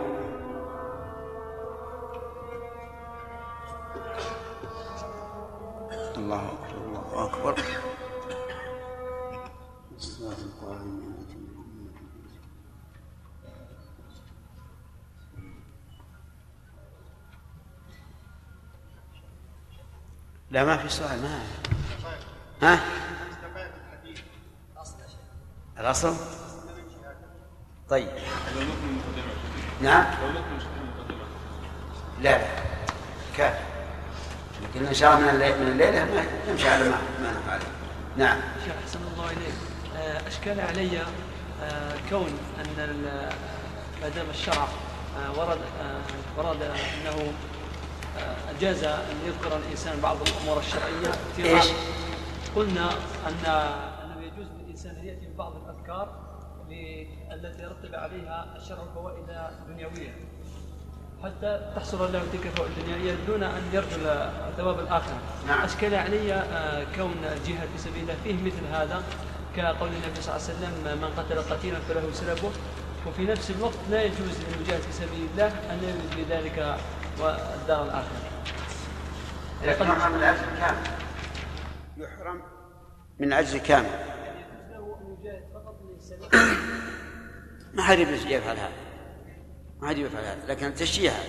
لا ما في سؤال ما ها؟ الأصل؟ طيب. نعم؟ لا لا. كافي لكن إن شاء الله من الليلة, من الليلة ما نمشي على ما ما نعم. شيخ أحسن الله إليك. آه، أشكال علي آه، كون أن ما دام الشرع آه، ورد ورد أنه أجاز أن يذكر الإنسان بعض الأمور الشرعية إيش؟ قلنا أن أنه يجوز للإنسان أن يأتي ببعض الأذكار التي يرتب عليها الشرع فوائد دنيوية حتى تحصل له تلك الفوائد دون أن يرجو ثواب الآخرة. نعم. أشكال علي آه، كون الجهاد في سبيل الله فيه مثل هذا كقول النبي صلى الله عليه وسلم من قتل قتيلا فله سلبه. وفي نفس الوقت لا يجوز للمجاهد في سبيل الله أن يريد بذلك والدار الآخرة. يحرم من أجل كامل يحرم. من أجل كامل ما حد يفعل هذا. ما حد يفعل هذا لكن التشجيع هذا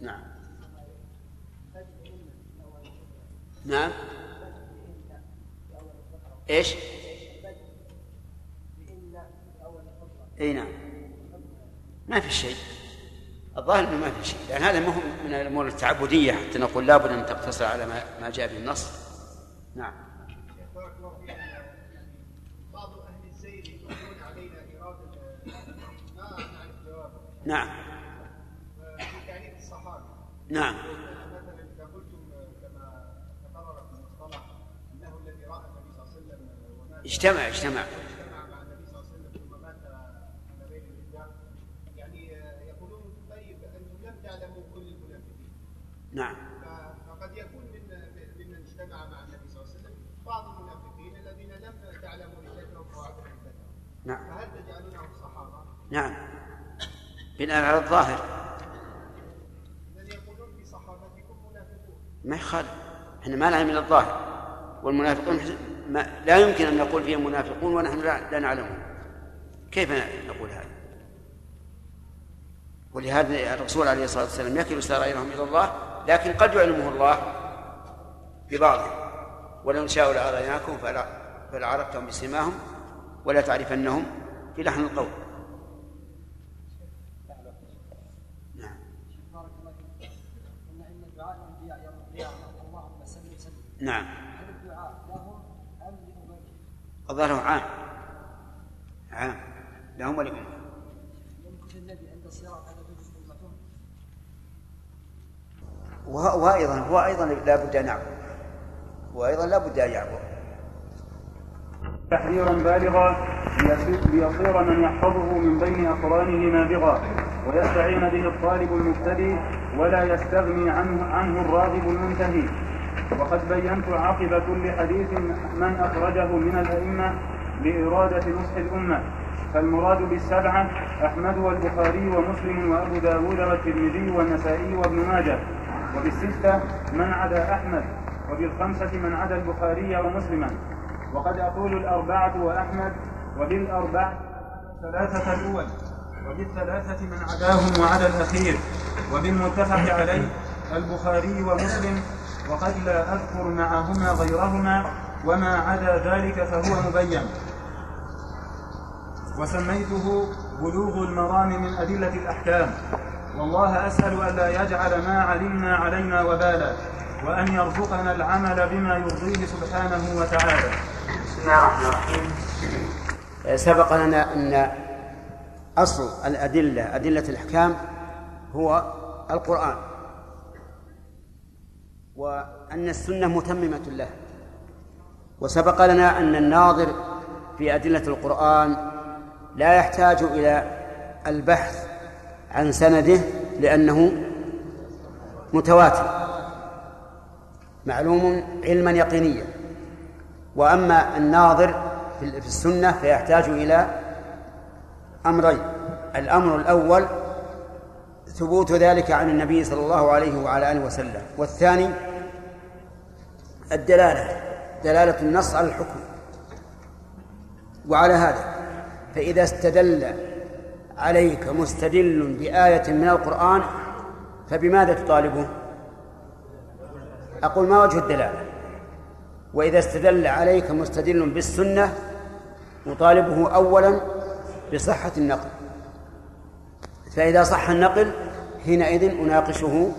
نعم. نعم. إيش؟ إي نعم. ما في شيء. الظاهر إنه ما في شيء لأن هذا مهم من الأمور التعبدية حتى نقول لابد أن تقتصر على ما جاء به النص نعم. عليه وسلم اجتمع اجتمع. نعم. فقد يكون من ممن اجتمع مع النبي صلى الله عليه وسلم بعض المنافقين الذين لم تعلموا لتلكم قواعد نعم. فهل تجعلونهم صحابة؟ نعم. بناء على الظاهر. في ما يخالف. إحنا ما نعلم من الظاهر. والمنافقون ما لا يمكن أن نقول فيهم منافقون ونحن لا, نعلمهم. كيف نقول هذا؟ ولهذا الرسول عليه الصلاة والسلام يكل سرائرهم إلى الله لكن قد يعلمه الله ببعضهم. ولو نشاء لأريناكم فلعرفتهم بسماهم ولا تعرفنهم في لحن القول. نعم. الظاهر عام. عام. لهم ولأمهم وأيضا هو أيضا لا بد أن يعبد. وأيضا لا بد أن يعبد. تحذيرا بالغا ليصير من يحفظه من بين أقرانه نابغا ويستعين به الطالب المبتدئ ولا يستغني عنه, عنه الراغب المنتهي. وقد بينت عقب كل حديث من أخرجه من الأئمة لإرادة نصح الأمة. فالمراد بالسبعة أحمد والبخاري ومسلم وأبو داود والترمذي والنسائي وابن ماجه. وبالستة من عدا أحمد وبالخمسة من عدا البخاري ومسلما وقد أقول الأربعة وأحمد وبالأربعة ثلاثة الأول وبالثلاثة من عداهم وعدا الأخير. وبالمتفق عليه البخاري ومسلم وقد لا أذكر معهما غيرهما وما عدا ذلك فهو مبين. وسميته بلوغ المرام من أدلة الأحكام. والله أسأل ألا يجعل ما علمنا علينا وبالا وأن يرزقنا العمل بما يرضيه سبحانه وتعالى. بسم الله الرحمن الرحيم. سبق لنا أن أصل الأدلة أدلة الأحكام هو القرآن. وأن السنة متممة له. وسبق لنا أن الناظر في أدلة القرآن لا يحتاج إلى البحث عن سنده لأنه متواتر. معلوم علما يقينيا. وأما الناظر في السنة فيحتاج إلى أمرين. الأمر الأول ثبوت ذلك عن النبي صلى الله عليه وعلى آله وسلم. والثاني الدلالة دلالة النص على الحكم. وعلى هذا فإذا استدل عليك مستدل بآية من القرآن فبماذا تطالبه؟ أقول ما وجه الدلالة؟ وإذا استدل عليك مستدل بالسنة نطالبه أولا بصحة النقل. فإذا صح النقل حينئذ أناقشه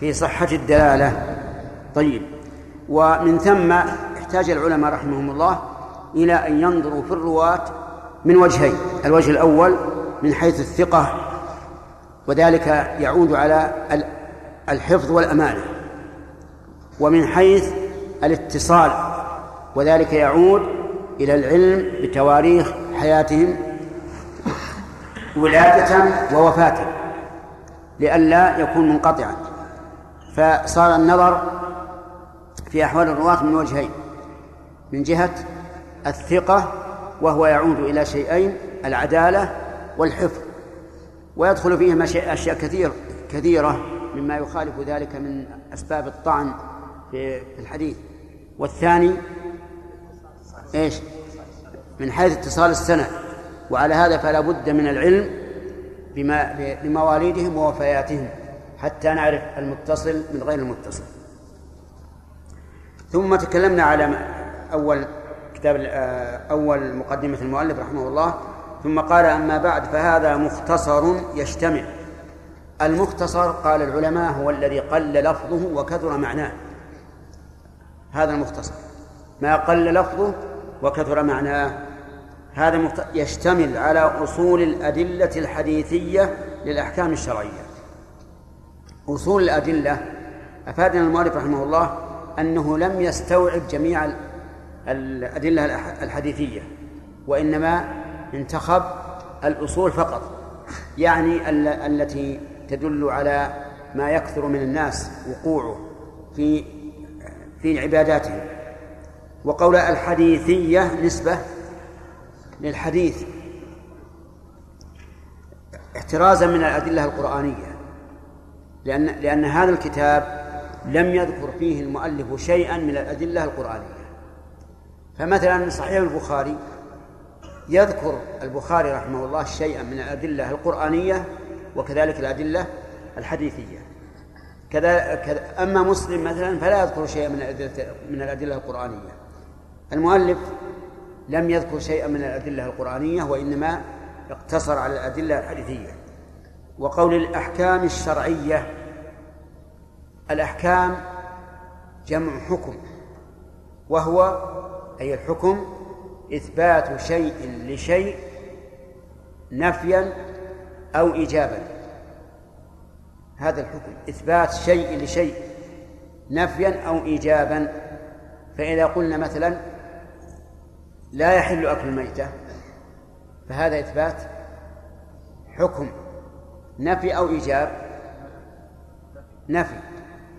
في صحة الدلالة. طيب. ومن ثم احتاج العلماء رحمهم الله إلى أن ينظروا في الرواة من وجهين. الوجه الأول من حيث الثقة وذلك يعود على الحفظ والأمانة. ومن حيث الاتصال وذلك يعود إلى العلم بتواريخ حياتهم ولادة ووفاة لئلا يكون منقطعا. فصار النظر في أحوال الرواة من وجهين. من جهة الثقة وهو يعود إلى شيئين العدالة والحفظ. ويدخل فيه أشياء كثير كثيرة مما يخالف ذلك من أسباب الطعن في الحديث. والثاني إيش؟ من حيث اتصال السنة وعلى هذا فلا بد من العلم بما بمواليدهم ووفياتهم حتى نعرف المتصل من غير المتصل. ثم تكلمنا على أول كتاب أول مقدمة المؤلف رحمه الله ثم قال أما بعد فهذا مختصر يجتمع. المختصر قال العلماء هو الذي قل لفظه وكثر معناه. هذا المختصر. ما قل لفظه وكثر معناه. هذا يشتمل على أصول الأدلة الحديثية للأحكام الشرعية. أصول الأدلة أفادنا المؤلف رحمه الله أنه لم يستوعب جميع الأدلة الحديثية وإنما انتخب الأصول فقط يعني التي تدل على ما يكثر من الناس وقوعه في في عباداتهم وقول الحديثية نسبة للحديث احترازا من الأدلة القرآنية لأن لأن هذا الكتاب لم يذكر فيه المؤلف شيئا من الأدلة القرآنية. فمثلا صحيح البخاري يذكر البخاري رحمه الله شيئا من الأدلة القرآنية وكذلك الأدلة الحديثية. كذا أما مسلم مثلا فلا يذكر شيئا من الأدلة من الأدلة القرآنية. المؤلف لم يذكر شيئا من الأدلة القرآنية وإنما اقتصر على الأدلة الحديثية. وقول الأحكام الشرعية الأحكام جمع حكم وهو أي الحكم إثبات شيء لشيء نفيا أو إيجابا. هذا الحكم إثبات شيء لشيء نفيا أو إيجابا. فإذا قلنا مثلا لا يحل أكل الميتة فهذا إثبات حكم نفي أو إيجاب؟ نفي.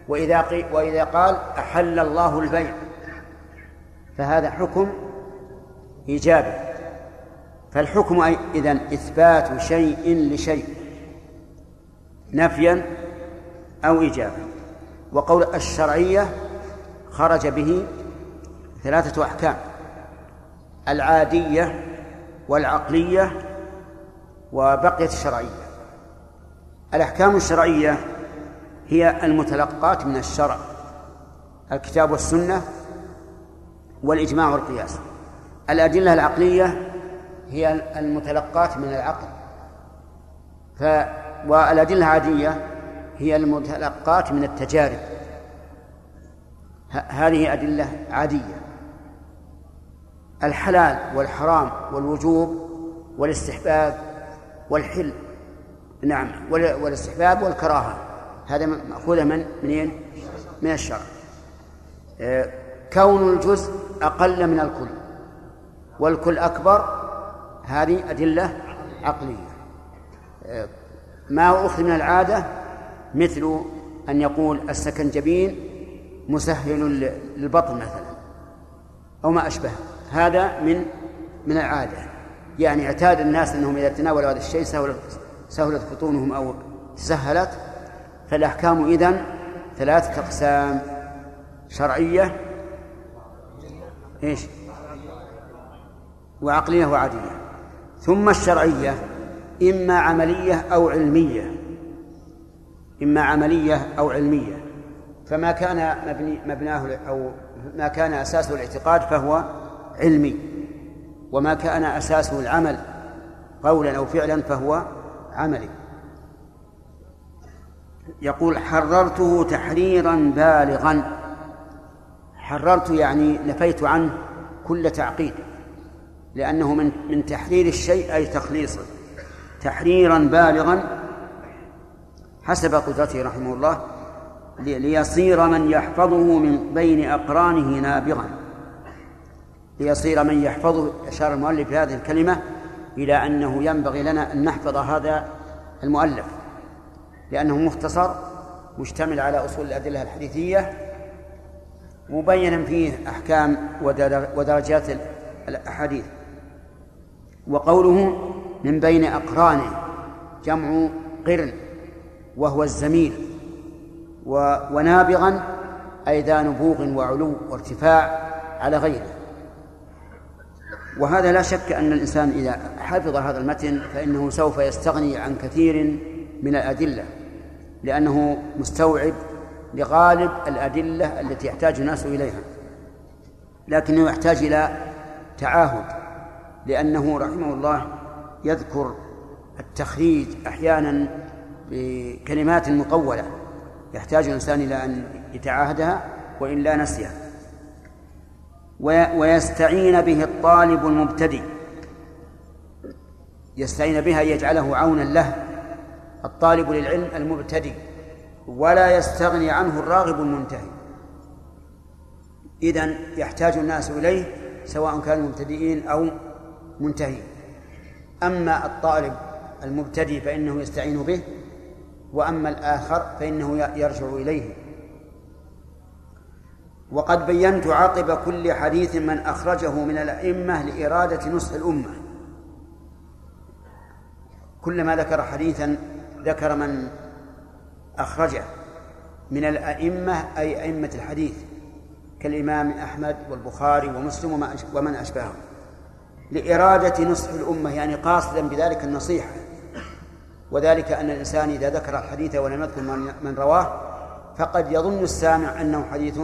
وإذا وإذا قال أحل الله البيع فهذا حكم إيجابي. فالحكم إذن إثبات شيء لشيء نفيا أو إيجابا. وقول الشرعية خرج به ثلاثة أحكام العادية والعقلية وبقيت الشرعية. الأحكام الشرعية هي المتلقات من الشرع الكتاب والسنة والإجماع والقياس. الأدلة العقلية هي المتلقات من العقل. ف والأدلة العادية هي المتلقات من التجارب. هذه أدلة عادية. الحلال والحرام والوجوب والاستحباب والحل. نعم والاستحباب والكراهة. هذا مأخوذة من منين؟ من الشرع. آه، كون الجزء أقل من الكل والكل أكبر هذه أدلة عقلية. آه، ما أخذ من العادة؟ مثل أن يقول السكنجبين مسهل للبطن مثلا أو ما أشبه. هذا من من العادة. يعني اعتاد الناس أنهم إذا تناولوا هذا الشيء سهلت سهلت بطونهم أو تسهلت فالأحكام إذن ثلاثة أقسام. شرعية إيش؟ وعقلية وعادية. ثم الشرعية إما عملية أو علمية. إما عملية أو علمية. فما كان مبني مبناه أو ما كان أساسه الاعتقاد فهو علمي. وما كان أساسه العمل قولا أو فعلا فهو عملي. يقول حررته تحريرا بالغا. حررت يعني نفيت عنه كل تعقيد لأنه من من تحرير الشيء أي تخليصه تحريرا بالغا حسب قدرته رحمه الله ليصير من يحفظه من بين أقرانه نابغا. ليصير من يحفظه أشار المؤلف في هذه الكلمة إلى أنه ينبغي لنا أن نحفظ هذا المؤلف. لأنه مختصر مشتمل على أصول الأدلة الحديثية مبينا فيه أحكام ودرجات الأحاديث. وقوله من بين أقرانه جمع قرن وهو الزميل ونابغا أي ذا نبوغ وعلو وارتفاع على غيره. وهذا لا شك أن الإنسان إذا حفظ هذا المتن فإنه سوف يستغني عن كثير من الأدلة. لأنه مستوعب لغالب الأدلة التي يحتاج الناس إليها لكنه يحتاج إلى تعاهد لأنه رحمه الله يذكر التخريج أحيانا بكلمات مطولة يحتاج الإنسان إلى أن يتعاهدها وإلا نسيها. ويستعين به الطالب المبتدئ يستعين بها يجعله عونا له الطالب للعلم المبتدئ ولا يستغني عنه الراغب المنتهي. إذن يحتاج الناس إليه سواء كانوا مبتدئين أو منتهين. أما الطالب المبتدئ فإنه يستعين به وأما الآخر فإنه يرجع إليه. وقد بينت عقب كل حديث من أخرجه من الأئمة لإرادة نصح الأمة. كلما ذكر حديثا ذكر من أخرجه من الأئمة أي أئمة الحديث كالإمام أحمد والبخاري ومسلم ومن أشبههم. لإرادة نصح الأمة يعني قاصدا بذلك النصيحة. وذلك أن الإنسان إذا ذكر الحديث ولم يذكر من رواه فقد يظن السامع أنه حديث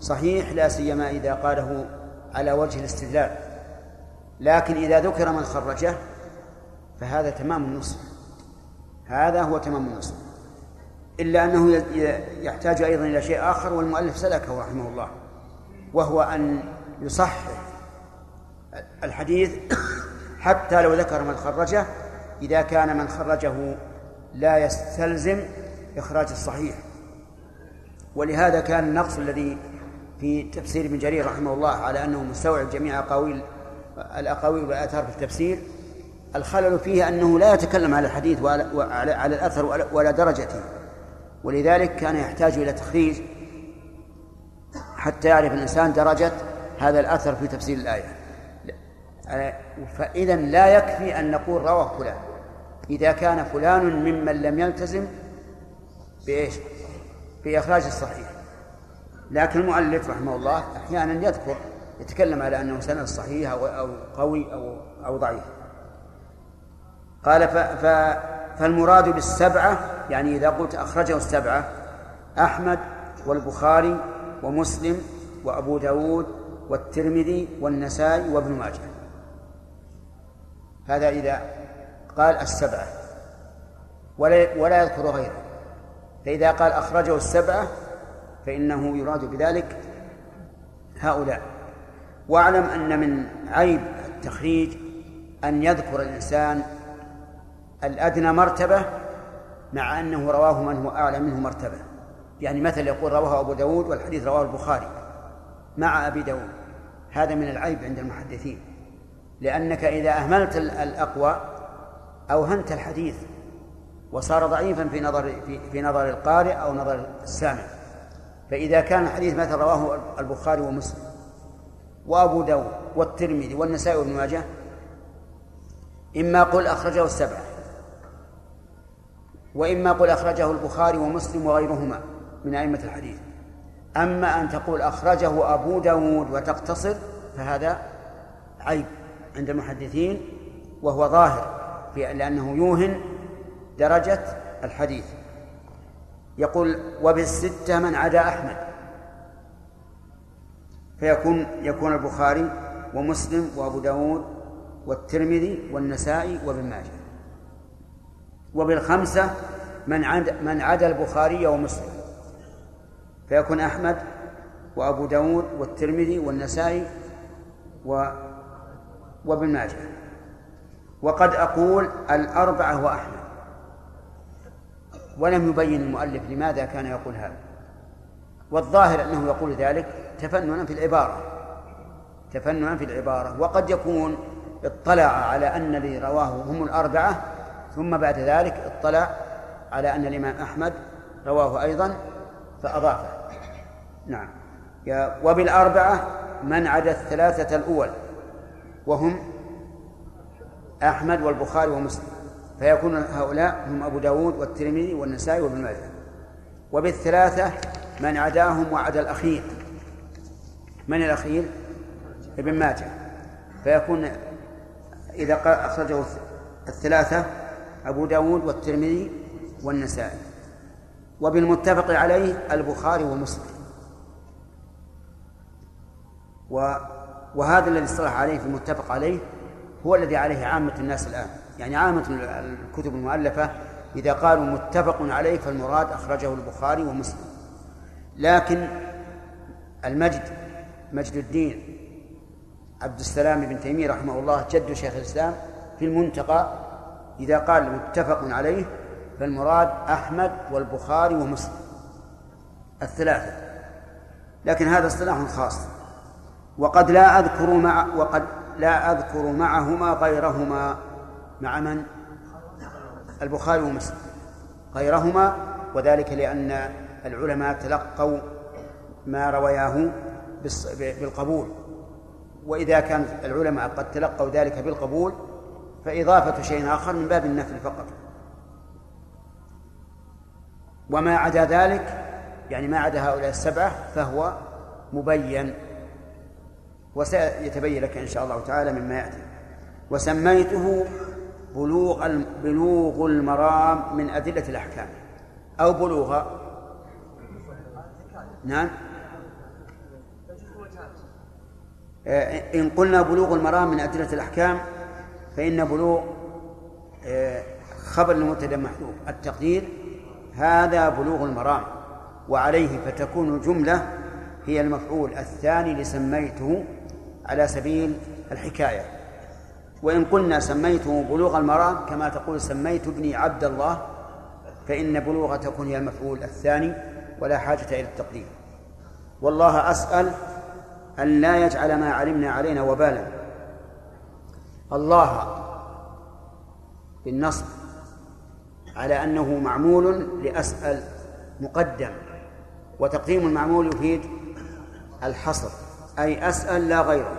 صحيح لا سيما إذا قاله على وجه الاستدلال. لكن إذا ذكر من خرجه فهذا تمام النصح. هذا هو تمام النصح إلا أنه يحتاج أيضا إلى شيء آخر والمؤلف سلكه رحمه الله وهو أن يصحح الحديث حتى لو ذكر من خرجه إذا كان من خرجه لا يستلزم إخراج الصحيح. ولهذا كان النقص الذي في تفسير ابن جرير رحمه الله على أنه مستوعب جميع أقاويل الأقاويل والآثار في التفسير الخلل فيه أنه لا يتكلم على الحديث وعلى على الأثر ولا درجته. ولذلك كان يحتاج إلى تخريج حتى يعرف الإنسان درجة هذا الأثر في تفسير الآية. فإذا لا يكفي أن نقول رواه فلان. إذا كان فلان ممن لم يلتزم بإيش؟ بإخراج الصحيح. لكن المؤلف رحمه الله أحيانا يذكر يتكلم على أنه سند صحيح أو قوي أو أو ضعيف. قال ف ف فالمراد بالسبعة يعني إذا قلت أخرجه السبعة أحمد والبخاري ومسلم وأبو داود والترمذي والنسائي وابن ماجه. هذا إذا قال السبعة ولا ولا يذكر غيره. فإذا قال أخرجه السبعة فإنه يراد بذلك هؤلاء. واعلم أن من عيب التخريج أن يذكر الإنسان الأدنى مرتبة مع أنه رواه من هو أعلى منه مرتبة. يعني مثل يقول رواه أبو داود والحديث رواه البخاري مع أبي داود. هذا من العيب عند المحدثين. لأنك إذا أهملت الأقوى أوهنت الحديث وصار ضعيفا في نظر في, في نظر القارئ أو نظر السامع. فإذا كان الحديث مثلا رواه البخاري ومسلم وأبو داود والترمذي والنسائي وابن ماجه إما قل أخرجه السبعة. وإما قل أخرجه البخاري ومسلم وغيرهما من أئمة الحديث. أما أن تقول أخرجه أبو داود وتقتصر فهذا عيب عند المحدثين وهو ظاهر لأنه يوهن درجة الحديث. يقول وبالستة من عدا أحمد. فيكون يكون البخاري ومسلم وأبو داود والترمذي والنسائي وابن ماجه. وبالخمسة من عدا من عدا البخاري ومسلم. فيكون أحمد وأبو داود والترمذي والنسائي و وابن ماجه. وقد أقول الأربعة وأحمد ولم يبين المؤلف لماذا كان يقول هذا. والظاهر أنه يقول ذلك تفننا في العبارة. تفننا في العبارة. وقد يكون اطلع على أن الذي رواه هم الأربعة ثم بعد ذلك اطلع على أن الإمام أحمد رواه أيضا فأضافه. نعم. وبالأربعة من عدا الثلاثة الأول وهم أحمد والبخاري ومسلم. فيكون هؤلاء هم أبو داود والترمذي والنسائي وابن ماجه. وبالثلاثة من عداهم وعدا الأخير. من الأخير؟ ابن ماجه. فيكون إذا أخرجه الثلاثة أبو داود والترمذي والنسائي. وبالمتفق عليه البخاري ومسلم. و وهذا الذي اصطلح عليه في المتفق عليه هو الذي عليه عامة الناس الآن. يعني عامة الكتب المؤلفة إذا قالوا متفق عليه فالمراد أخرجه البخاري ومسلم. لكن المجد مجد الدين عبد السلام بن تيمية رحمه الله جد شيخ الإسلام في المنتقى إذا قال متفق عليه فالمراد أحمد والبخاري ومسلم الثلاثة. لكن هذا اصطلاح خاص. وقد لا أذكر مع وقد لا أذكر معهما غيرهما مع من؟ البخاري ومسلم. غيرهما وذلك لأن العلماء تلقوا ما روياه بالقبول. وإذا كان العلماء قد تلقوا ذلك بالقبول فإضافة شيء آخر من باب النفل فقط. وما عدا ذلك يعني ما عدا هؤلاء السبعة فهو مبين. وسيتبين لك إن شاء الله تعالى مما يأتي. وسميته بلوغ بلوغ المرام من أدلة الأحكام. أو بلوغ. نعم. إن قلنا بلوغ المرام من أدلة الأحكام فإن بلوغ آه، خبر المبتدأ محذوف. التقدير هذا بلوغ المرام. وعليه فتكون الجملة هي المفعول الثاني لسميته على سبيل الحكاية. وإن قلنا سميته بلوغ المرام كما تقول سميت ابني عبد الله فإن بلوغ تكون هي المفعول الثاني ولا حاجة إلى التقدير. والله أسأل أن لا يجعل ما علمنا علينا وبالا. الله بالنصب على أنه معمول لأسأل مقدم وتقديم المعمول يفيد الحصر أي أسأل لا غيره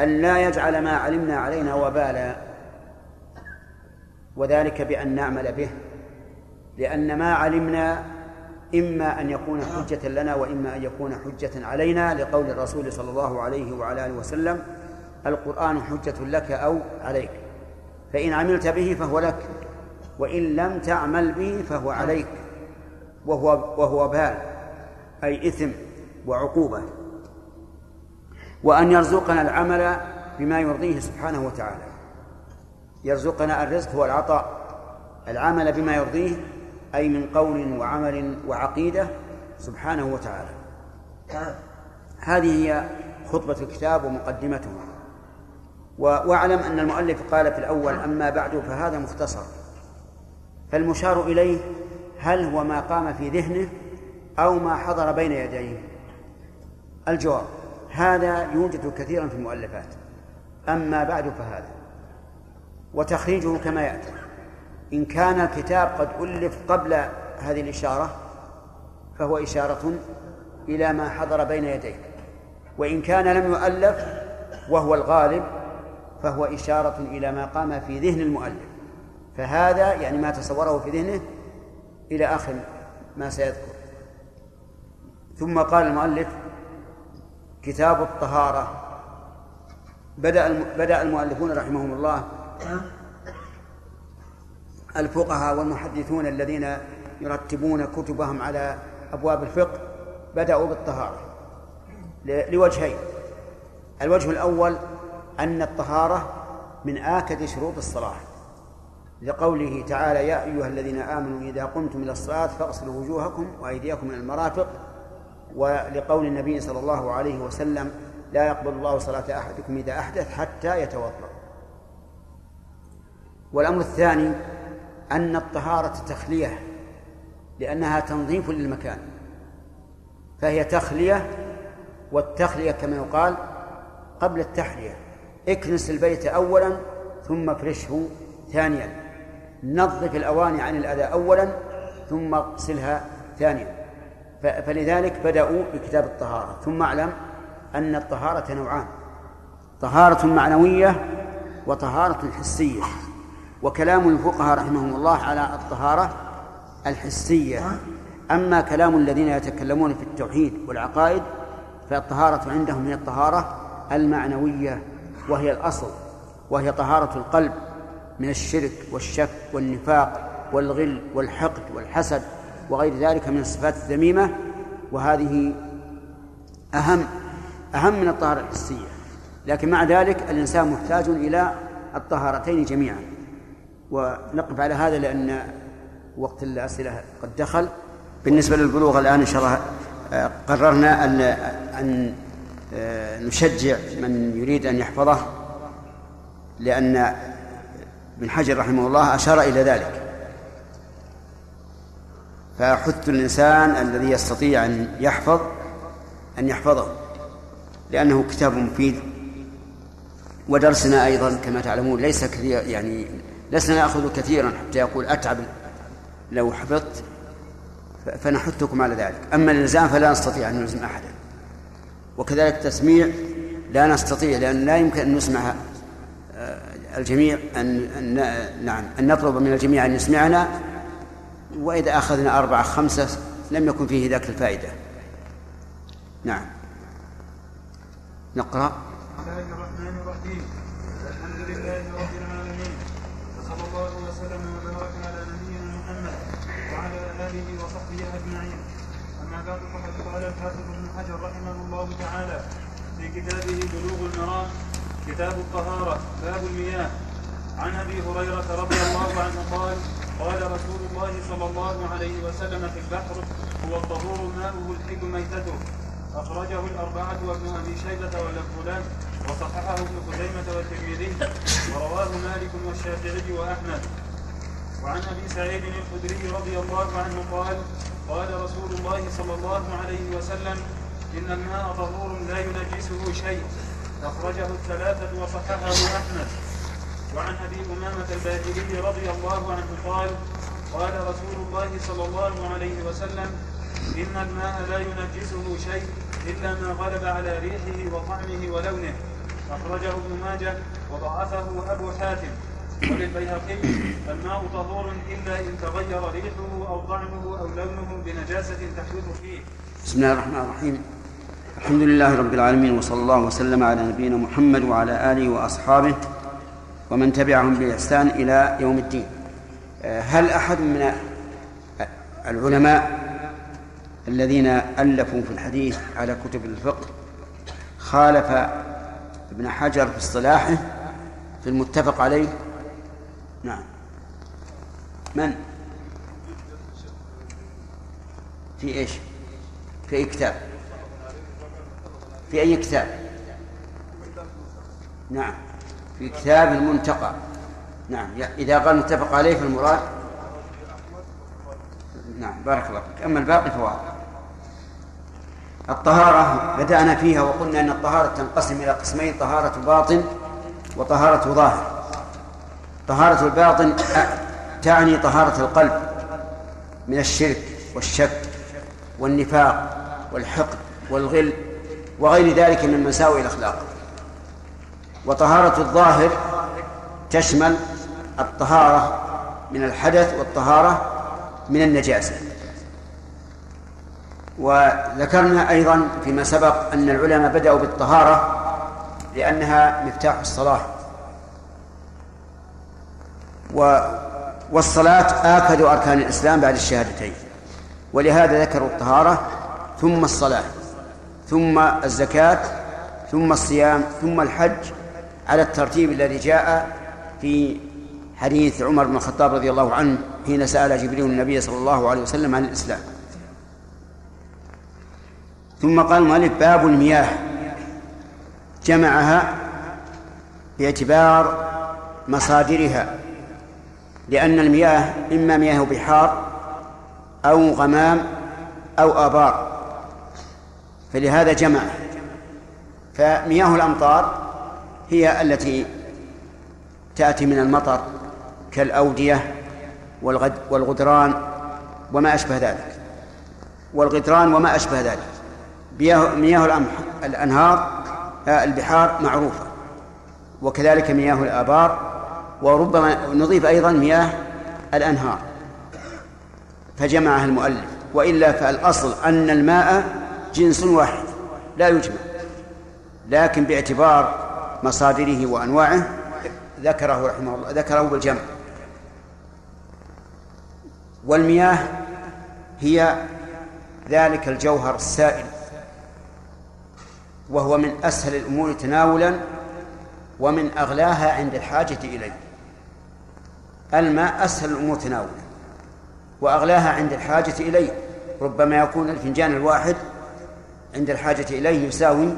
أن لا يجعل ما علمنا علينا وبالا وذلك بأن نعمل به لأن ما علمنا إما أن يكون حجة لنا وإما أن يكون حجة علينا لقول الرسول صلى الله عليه وعلى آله وسلم القرآن حجة لك أو عليك. فإن عملت به فهو لك وإن لم تعمل به فهو عليك. وهو وهو بال أي إثم وعقوبة. وأن يرزقنا العمل بما يرضيه سبحانه وتعالى. يرزقنا الرزق هو العطاء العمل بما يرضيه أي من قول وعمل وعقيدة سبحانه وتعالى. هذه هي خطبة الكتاب ومقدمته واعلم أن المؤلف قال في الأول أما بعد فهذا مختصر. فالمشار إليه هل هو ما قام في ذهنه أو ما حضر بين يديه؟ الجواب هذا يوجد كثيرا في المؤلفات. أما بعد فهذا. وتخريجه كما يأتي. إن كان الكتاب قد ألف قبل هذه الإشارة فهو إشارة إلى ما حضر بين يديه. وإن كان لم يؤلف وهو الغالب فهو إشارة إلى ما قام في ذهن المؤلف. فهذا يعني ما تصوره في ذهنه إلى آخر ما سيذكر. ثم قال المؤلف كتاب الطهارة. بدأ بدأ المؤلفون رحمهم الله الفقهاء والمحدثون الذين يرتبون كتبهم على أبواب الفقه بدأوا بالطهارة لوجهين. الوجه الأول أن الطهارة من آكد شروط الصلاة. لقوله تعالى يا أيها الذين آمنوا إذا قمتم إلى الصلاة فاغسلوا وجوهكم وأيديكم إلى المرافق. ولقول النبي صلى الله عليه وسلم لا يقبل الله صلاة أحدكم إذا أحدث حتى يتوضأ. والأمر الثاني أن الطهارة تخلية لأنها تنظيف للمكان فهي تخلية والتخلية كما يقال قبل التحلية. اكنس البيت أولا ثم افرشه ثانيا. نظف الأواني عن الأذى أولا ثم اغسلها ثانيا. فلذلك بدأوا بكتاب الطهارة. ثم أعلم أن الطهارة نوعان طهارة معنوية وطهارة حسية. وكلام الفقهاء رحمهم الله على الطهارة الحسية. أما كلام الذين يتكلمون في التوحيد والعقائد فالطهارة عندهم هي الطهارة المعنوية. وهي الأصل وهي طهارة القلب من الشرك والشك والنفاق والغل والحقد والحسد وغير ذلك من الصفات الذميمة. وهذه أهم أهم من الطهارة الحسية. لكن مع ذلك الإنسان محتاج إلى الطهارتين جميعا. ونقف على هذا لأن وقت الأسئلة قد دخل. بالنسبة للبلوغ الآن إن شاء الله آه، قررنا أن أن نشجع من يريد أن يحفظه لأن ابن حجر رحمه الله أشار إلى ذلك. فأحث الإنسان الذي يستطيع أن يحفظ أن يحفظه لأنه كتاب مفيد ودرسنا أيضا كما تعلمون ليس كثير يعني لسنا نأخذ كثيرا حتى يقول أتعب لو حفظت فنحثكم على ذلك. أما الإلزام فلا نستطيع أن نلزم أحدا. وكذلك التسميع لا نستطيع لأن لا يمكن أن نسمع آه، الجميع أن, أن نعم أن نطلب من الجميع أن يسمعنا وإذا أخذنا أربعة خمسة لم يكن فيه ذاك الفائدة. نعم. نقرأ. بسم الله الرحمن الرحيم. الحمد لله رب العالمين وصلى الله وسلم وبارك على نبينا محمد وعلى آله وصحبه أجمعين. أما بعد فقد قال الحافظ كتابه بلوغ المرام كتاب الطهارة باب المياه. عن أبي هريرة رضي الله عنه قال قال رسول الله صلى الله عليه وسلم في البحر هو الطهور ماؤه الحل ميتته. أخرجه الأربعة وابن أبي شيبة له وصححه ابن خزيمة والترمذي ورواه مالك والشافعي وأحمد. وعن أبي سعيد الخدري رضي الله عنه قال قال رسول الله صلى الله عليه وسلم إن الماء طهور لا ينجسه شيء. أخرجه الثلاثة وصححه أحمد. وعن أبي أمامة الباهلي رضي الله عنه قال قال رسول الله صلى الله عليه وسلم إن الماء لا ينجسه شيء إلا ما غلب على ريحه وطعمه ولونه. أخرجه ابن ماجه وضعفه أبو حاتم. وللبيهقي الماء طهور إلا إن تغير ريحه أو طعمه أو لونه بنجاسة تحدث فيه. بسم الله الرحمن الرحيم. الحمد لله رب العالمين وصلى الله وسلم على نبينا محمد وعلى آله وأصحابه ومن تبعهم بإحسان إلى يوم الدين. آه، هل أحد من العلماء الذين ألفوا في الحديث على كتب الفقه خالف ابن حجر في اصطلاحه في المتفق عليه؟ نعم. من؟ في إيش؟ في اي كتاب؟ في أي كتاب؟ نعم. في كتاب المنتقى. نعم. إذا قال متفق عليه فالمراد؟ نعم. بارك الله فيك. أما الباقي فواضح. الطهارة بدأنا فيها وقلنا أن الطهارة تنقسم إلى قسمين طهارة باطن وطهارة ظاهر طهارة الباطن تعني طهارة القلب من الشرك والشك والنفاق والحقد والغل وغير ذلك من مساوئ الأخلاق. وطهارة الظاهر تشمل الطهارة من الحدث والطهارة من النجاسة. وذكرنا أيضا فيما سبق أن العلماء بدأوا بالطهارة لأنها مفتاح الصلاة. و والصلاة آكد أركان الإسلام بعد الشهادتين. ولهذا ذكروا الطهارة ثم الصلاة. ثم الزكاة ثم الصيام ثم الحج على الترتيب الذي جاء في حديث عمر بن الخطاب رضي الله عنه حين سأل جبريل النبي صلى الله عليه وسلم عن الإسلام. ثم قال المؤلف باب المياه. جمعها باعتبار مصادرها لأن المياه إما مياه بحار أو غمام أو آبار. فلهذا جمع. فمياه الأمطار هي التي تأتي من المطر كالأودية والغدران وما أشبه ذلك. والغدران وما أشبه ذلك. مياه الأنهار آه، البحار معروفة. وكذلك مياه الآبار. وربما نضيف أيضا مياه الأنهار. فجمعها المؤلف. وإلا فالأصل أن الماء جنس واحد لا يجمع لكن باعتبار مصادره وأنواعه ذكره رحمه الله ذكره بالجمع. والمياه هي ذلك الجوهر السائل وهو من أسهل الأمور تناولا ومن أغلاها عند الحاجة إليه. الماء أسهل الأمور تناولا وأغلاها عند الحاجة إليه ربما يكون الفنجان الواحد عند الحاجة إليه يساوي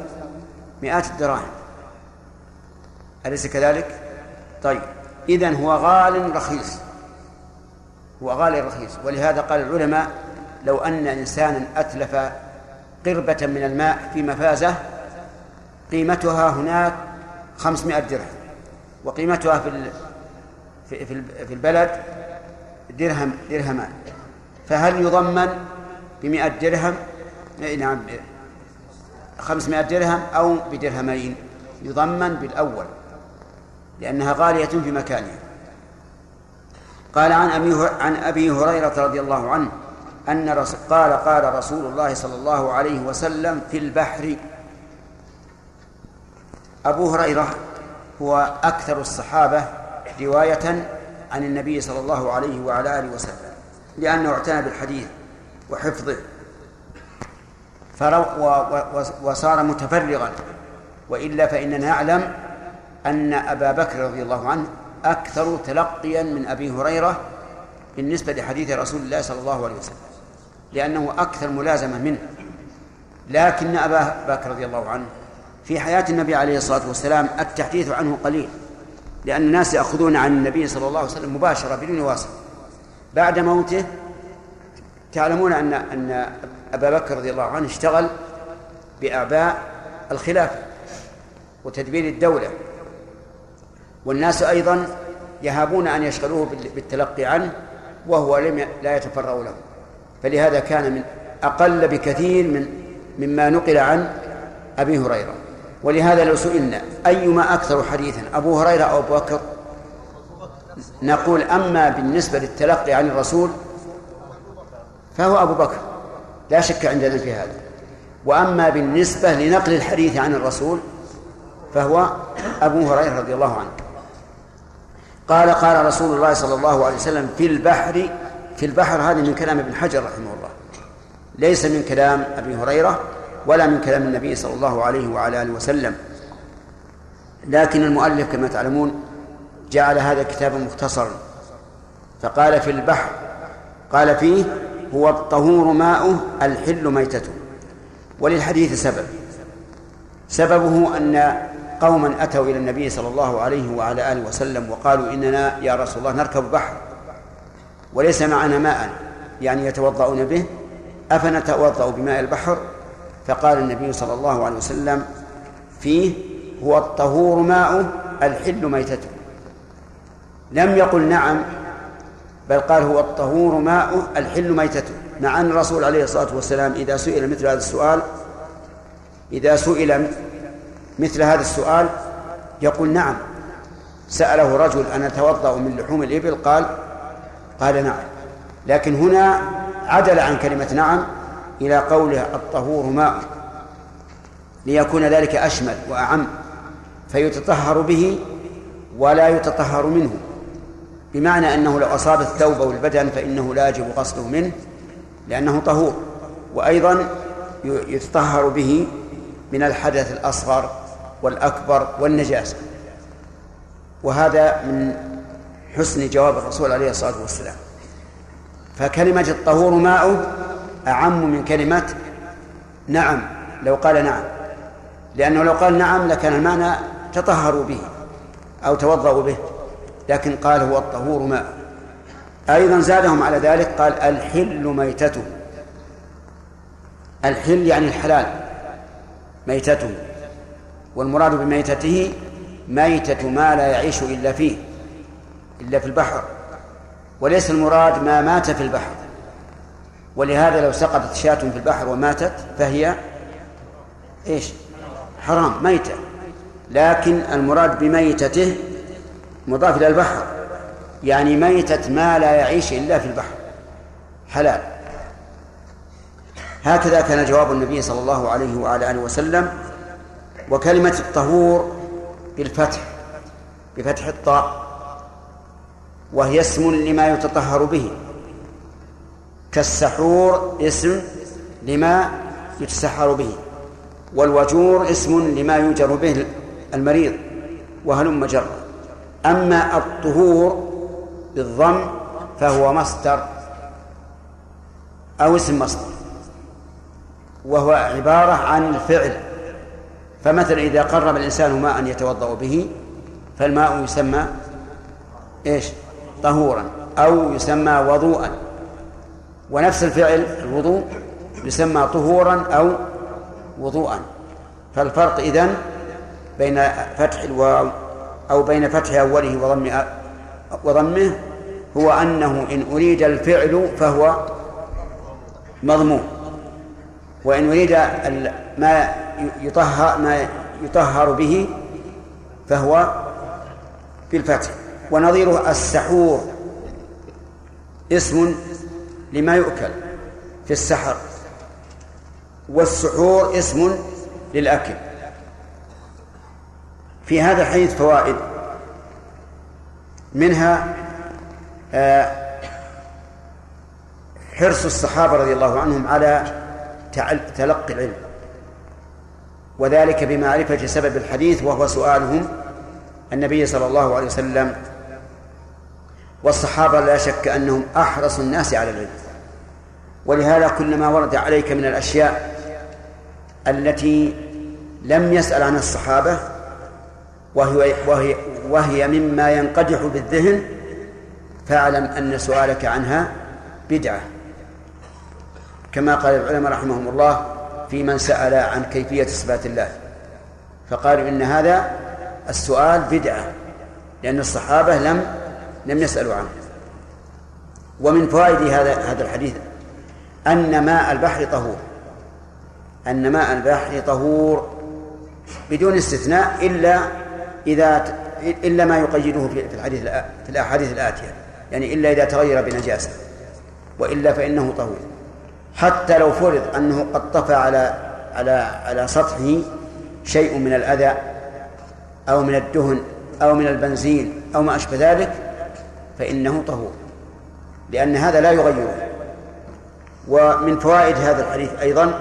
مئات الدراهم. أليس كذلك؟ طيب إذن هو غال رخيص. هو غالي رخيص. ولهذا قال العلماء لو أن إنسانا أتلف قربة من الماء في مفازة قيمتها هناك خمسمائة درهم. وقيمتها في في في البلد درهم درهمان. فهل يضمن بمئة درهم؟ نعم. خمسمائة درهم أو بدرهمين يضمن بالأول لأنها غالية في مكانها. قال عن أبي عن أبي هريرة رضي الله عنه أن قال قال رسول الله صلى الله عليه وسلم في البحر. أبو هريرة هو أكثر الصحابة رواية عن النبي صلى الله عليه وعلى آله وسلم لأنه اعتنى بالحديث وحفظه. وصار متفرغا. وإلا فإننا نعلم أن أبا بكر رضي الله عنه أكثر تلقيا من أبي هريرة بالنسبة لحديث رسول الله صلى الله عليه وسلم لأنه أكثر ملازمة منه. لكن أبا بكر رضي الله عنه في حياة النبي عليه الصلاة والسلام التحديث عنه قليل لأن الناس يأخذون عن النبي صلى الله عليه وسلم مباشرة بدون واسطة. بعد موته تعلمون أن أن أبا بكر رضي الله عنه اشتغل بأعباء الخلافة وتدبير الدولة. والناس أيضا يهابون أن يشغلوه بالتلقي عنه وهو لم لا يتفرغ له. فلهذا كان من أقل بكثير من مما نقل عن أبي هريرة. ولهذا لو سئلنا أيما أكثر حديثا أبو هريرة أو أبو بكر نقول أما بالنسبة للتلقي عن الرسول فهو أبو بكر. لا شك عندنا في هذا. وأما بالنسبة لنقل الحديث عن الرسول فهو أبو هريرة رضي الله عنه. قال قال رسول الله صلى الله عليه وسلم في البحر في البحر هذا من كلام ابن حجر رحمه الله. ليس من كلام أبي هريرة ولا من كلام النبي صلى الله عليه وعلى آله وسلم. لكن المؤلف كما تعلمون جعل هذا كتابا مختصرا. فقال في البحر قال فيه هو الطهور ماؤه الحل ميتته. وللحديث سبب. سببه أن قوما أتوا إلى النبي صلى الله عليه وعلى آله وسلم وقالوا إننا يا رسول الله نركب بحر. وليس معنا ماء يعني يتوضأون به. أفنتوضأ بماء البحر؟ فقال النبي صلى الله عليه وسلم فيه هو الطهور ماؤه الحل ميتته. لم يقل نعم بل قال هو الطهور ماؤه الحل ميتته مع أن الرسول عليه الصلاة والسلام إذا سئل مثل هذا السؤال إذا سئل مثل هذا السؤال يقول نعم. سأله رجل أن أتوضأ من لحوم الإبل؟ قال قال نعم. لكن هنا عدل عن كلمة نعم إلى قوله الطهور ماء ليكون ذلك أشمل وأعم فيتطهر به ولا يتطهر منه. بمعنى أنه لو أصاب الثوب أو البدن فإنه لا يجب غسله منه لأنه طهور. وأيضا يتطهر به من الحدث الأصغر والأكبر والنجاسة. وهذا من حسن جواب الرسول عليه الصلاة والسلام. فكلمة الطهور ماؤه أعم من كلمة نعم. لو قال نعم. لأنه لو قال نعم لكان المعنى تطهروا به أو توضأوا به. لكن قال هو الطهور ماء. أيضا زادهم على ذلك قال الحل ميتته. الحل يعني الحلال ميتته. والمراد بميتته ميتة ما لا يعيش إلا فيه إلا في البحر. وليس المراد ما مات في البحر. ولهذا لو سقطت شاة في البحر وماتت فهي إيش؟ حرام ميتة. لكن المراد بميتته مضاف إلى البحر. يعني ميتة ما لا يعيش إلا في البحر. حلال. هكذا كان جواب النبي صلى الله عليه وعلى آله وسلم وكلمة الطهور بالفتح بفتح الطاء وهي اسم لما يتطهر به. كالسحور اسم لما يتسحر به والوجور اسم لما يوجر به المريض وهلم جر أما الطهور بالضم فهو مصدر أو اسم مصدر وهو عبارة عن الفعل. فمثلا إذا قرب الإنسان ماء يتوضأ به فالماء يسمى إيش؟ طهورا أو يسمى وضوءا. ونفس الفعل الوضوء يسمى طهورا أو وضوءا. فالفرق إذن بين فتح الواو أو بين فتح أوله وضم وضمه هو أنه إن أريد الفعل فهو مضموم. وإن أريد ما يطهر ما يطهر به فهو بالفتح. ونظيره السحور. اسم لما يؤكل في السحر. والسحور اسم للأكل. في هذا الحديث فوائد. منها آه، حرص الصحابة رضي الله عنهم على تلقي العلم. وذلك بمعرفة سبب الحديث وهو سؤالهم النبي صلى الله عليه وسلم. والصحابة لا شك أنهم أحرص الناس على العلم. ولهذا كلما ورد عليك من الأشياء التي لم يسأل عنها الصحابة وهي, وهي, وهي مما ينقدح بالذهن فاعلم أن سؤالك عنها بدعة. كما قال العلماء رحمهم الله في من سأل عن كيفية صفات الله. فقالوا إن هذا السؤال بدعة لأن الصحابة لم لم يسألوا عنه. ومن فوائد هذا هذا الحديث أن ماء البحر طهور. أن ماء البحر طهور بدون استثناء إلا إذا إلا ما يقيده في الحديث في الأحاديث الآتية. يعني إلا إذا تغير بنجاسة. وإلا فإنه طهور حتى لو فرض أنه قد طفى على على على سطحه شيء من الأذى أو من الدهن أو من البنزين أو ما أشبه ذلك فإنه طهور. لأن هذا لا يغيره. ومن فوائد هذا الحديث أيضا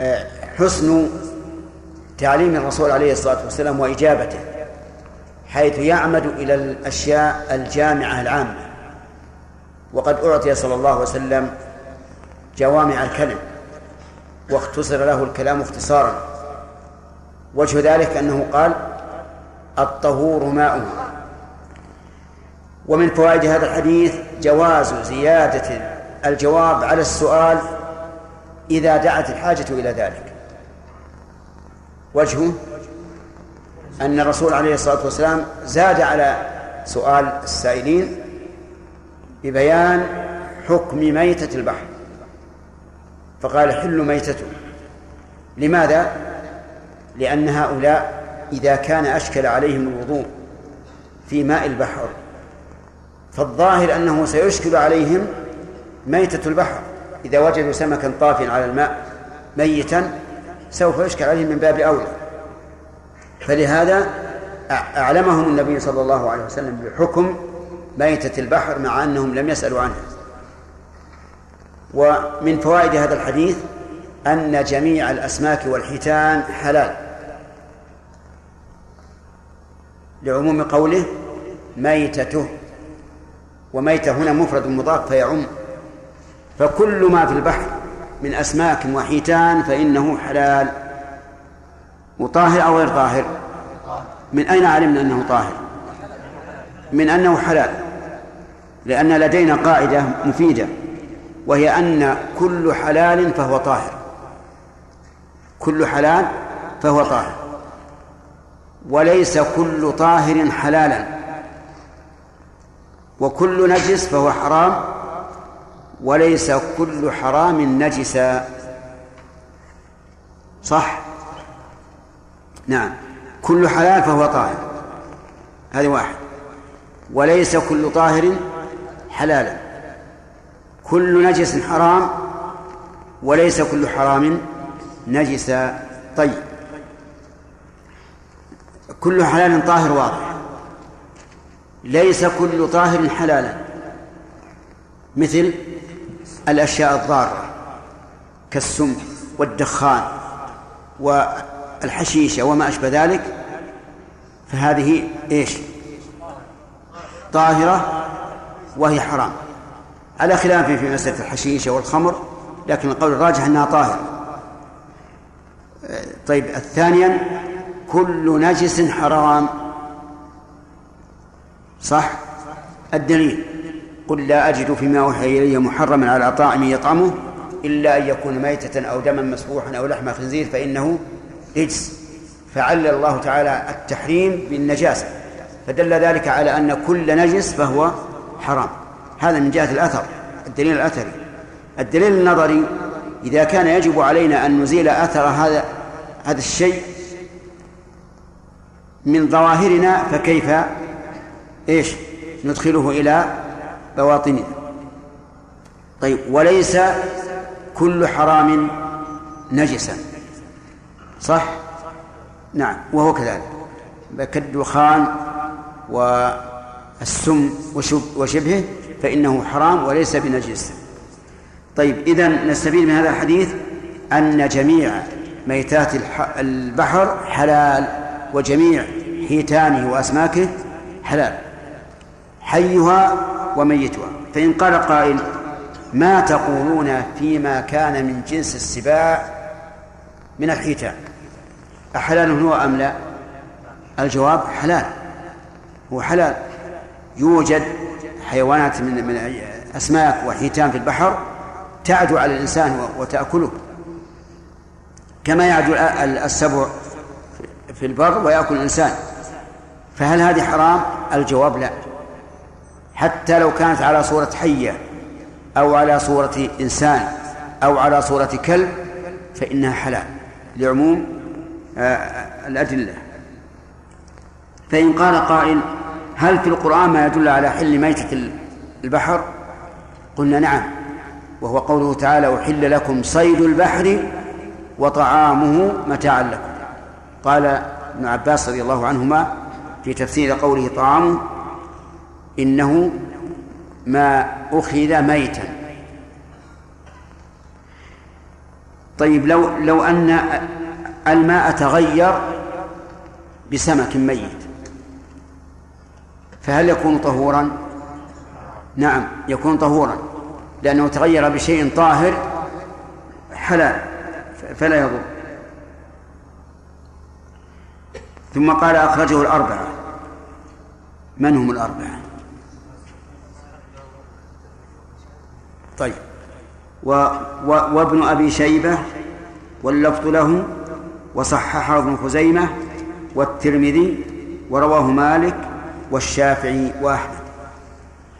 آه، حسن تعليم الرسول عليه الصلاة والسلام وإجابته حيث يعمد إلى الأشياء الجامعة العامة. وقد أعطي صلى الله عليه وسلم جوامع الكلم واختصر له الكلام اختصارا. وجه ذلك أنه قال الطهور ماؤه. ومن فوائد هذا الحديث جواز زيادة الجواب على السؤال إذا دعت الحاجة إلى ذلك. وجهه أن الرسول عليه الصلاة والسلام زاد على سؤال السائلين ببيان حكم ميتة البحر فقال حل ميتته لماذا؟ لأن هؤلاء إذا كان أشكل عليهم الوضوء في ماء البحر فالظاهر أنه سيشكل عليهم ميتة البحر إذا وجدوا سمكا طافيا على الماء ميتا سوف يشكل عليهم من باب أولى. فلهذا أعلمهم النبي صلى الله عليه وسلم بحكم ميتة البحر مع أنهم لم يسألوا عنها ومن فوائد هذا الحديث أن جميع الأسماك والحيتان حلال. لعموم قوله ميتته وميتة هنا مفرد مضاف فيعم. فكل ما في البحر من أسماك وحيتان فإنه حلال. وطاهر أو غير طاهر؟ من أين علمنا أنه طاهر؟ من أنه حلال. لأن لدينا قاعدة مفيدة وهي أن كل حلال فهو طاهر. كل حلال فهو طاهر. وليس كل طاهر حلالا. وكل نجس فهو حرام. وليس كل حرام نجسا صح؟ نعم. كل حلال فهو طاهر. هذه واحد. وليس كل طاهر حلالا كل نجس حرام وليس كل حرام نجسا طيب. كل حلال طاهر واضح. ليس كل طاهر حلالا. مثل الأشياء الضارة كالسم والدخان والحشيشة وما أشبه ذلك فهذه إيش؟ طاهرة وهي حرام. على خلاف في مسألة الحشيشة والخمر لكن القول الراجح أنها طاهرة. طيب ثانيا كل نجس حرام. صح؟ الدليل. قل لا أجد فيما أوحي إلي محرما على طاعم يطعمه إلا أن يكون ميتة أو دما مسفوحا أو لحم خنزير فإنه رجس. فعلل الله تعالى التحريم بالنجاسة فدل ذلك على أن كل نجس فهو حرام. هذا من جهة الأثر الدليل الأثري. الدليل النظري إذا كان يجب علينا أن نزيل أثر هذا هذا الشيء من ظواهرنا فكيف؟ إيش؟ ندخله إلى بواطننا طيب وليس كل حرام نجسا. صح؟ نعم وهو كذلك. كالدخان والسم وشبهه فإنه حرام وليس بنجس. طيب إذا نستفيد من هذا الحديث أن جميع ميتات البحر حلال وجميع حيتانه وأسماكه حلال. حيها وميتها. فإن قال قائل ما تقولون فيما كان من جنس السباع من الحيتان؟ أحلال هو أم لا؟ الجواب حلال. هو حلال. يوجد حيوانات من من أسماك وحيتان في البحر تعدو على الإنسان وتأكله. كما يعدو السبع في البر ويأكل الإنسان. فهل هذه حرام؟ الجواب لا. حتى لو كانت على صورة حية أو على صورة إنسان أو على صورة كلب فإنها حلال لعموم آه، الأدلة. فإن قال قائل هل في القرآن ما يدل على حل ميتة البحر؟ قلنا نعم. وهو قوله تعالى أحل لكم صيد البحر وطعامه متاعا لكم. قال ابن عباس رضي الله عنهما في تفسير قوله طعامه إنه ما أخذ ميتا. طيب لو لو أن الماء تغير بسمك ميت فهل يكون طهورا؟ نعم يكون طهورا لأنه تغير بشيء طاهر حلال فلا يضر. ثم قال أخرجه الأربعة. من هم الأربعة؟ طيب. و و وابن أبي شيبة واللفظ له وصححه ابن خزيمة والترمذي ورواه مالك والشافعي وأحمد.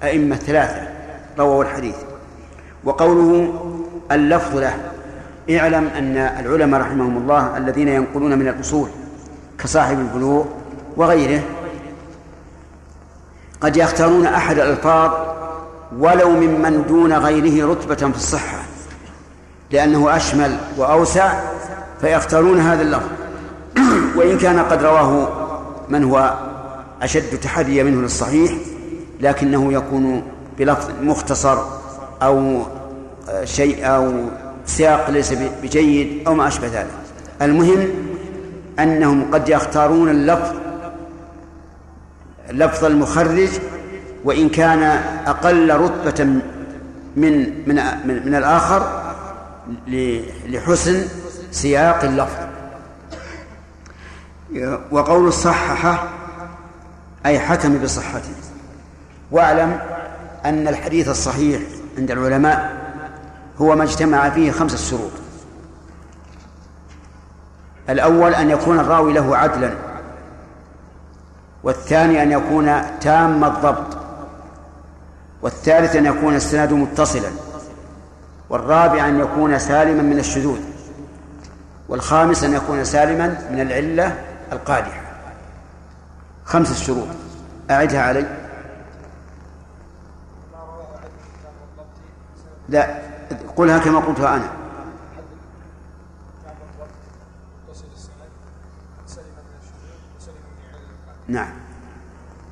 أئمة ثلاثة رووا الحديث. وقوله اللفظ له اعلم أن العلماء رحمهم الله الذين ينقلون من الأصول كصاحب البلوغ وغيره قد يختارون أحد الألفاظ ولو ممن دون غيره رتبة في الصحة لأنه أشمل وأوسع فيختارون هذا اللفظ. <clears throat> وإن كان قد رواه من هو أشد تحريا منه للصحيح لكنه يكون بلفظ مختصر أو شيء أو سياق ليس بجيد أو ما أشبه ذلك. المهم أنهم قد يختارون اللفظ لفظ المخرج وإن كان أقل رتبة من من من, من الآخر لحسن سياق اللفظ. وقول الصححة أي حكم بصحته. واعلم أن الحديث الصحيح عند العلماء هو ما اجتمع فيه خمسة شروط الأول أن يكون الراوي له عدلا والثاني أن يكون تام الضبط. والثالث أن يكون السند متصلا والرابع أن يكون سالما من الشذوذ والخامس أن يكون سالما من العلة القادحة. خمس شروط أعدها علي. لا قلها كما قلتها أنا. نعم.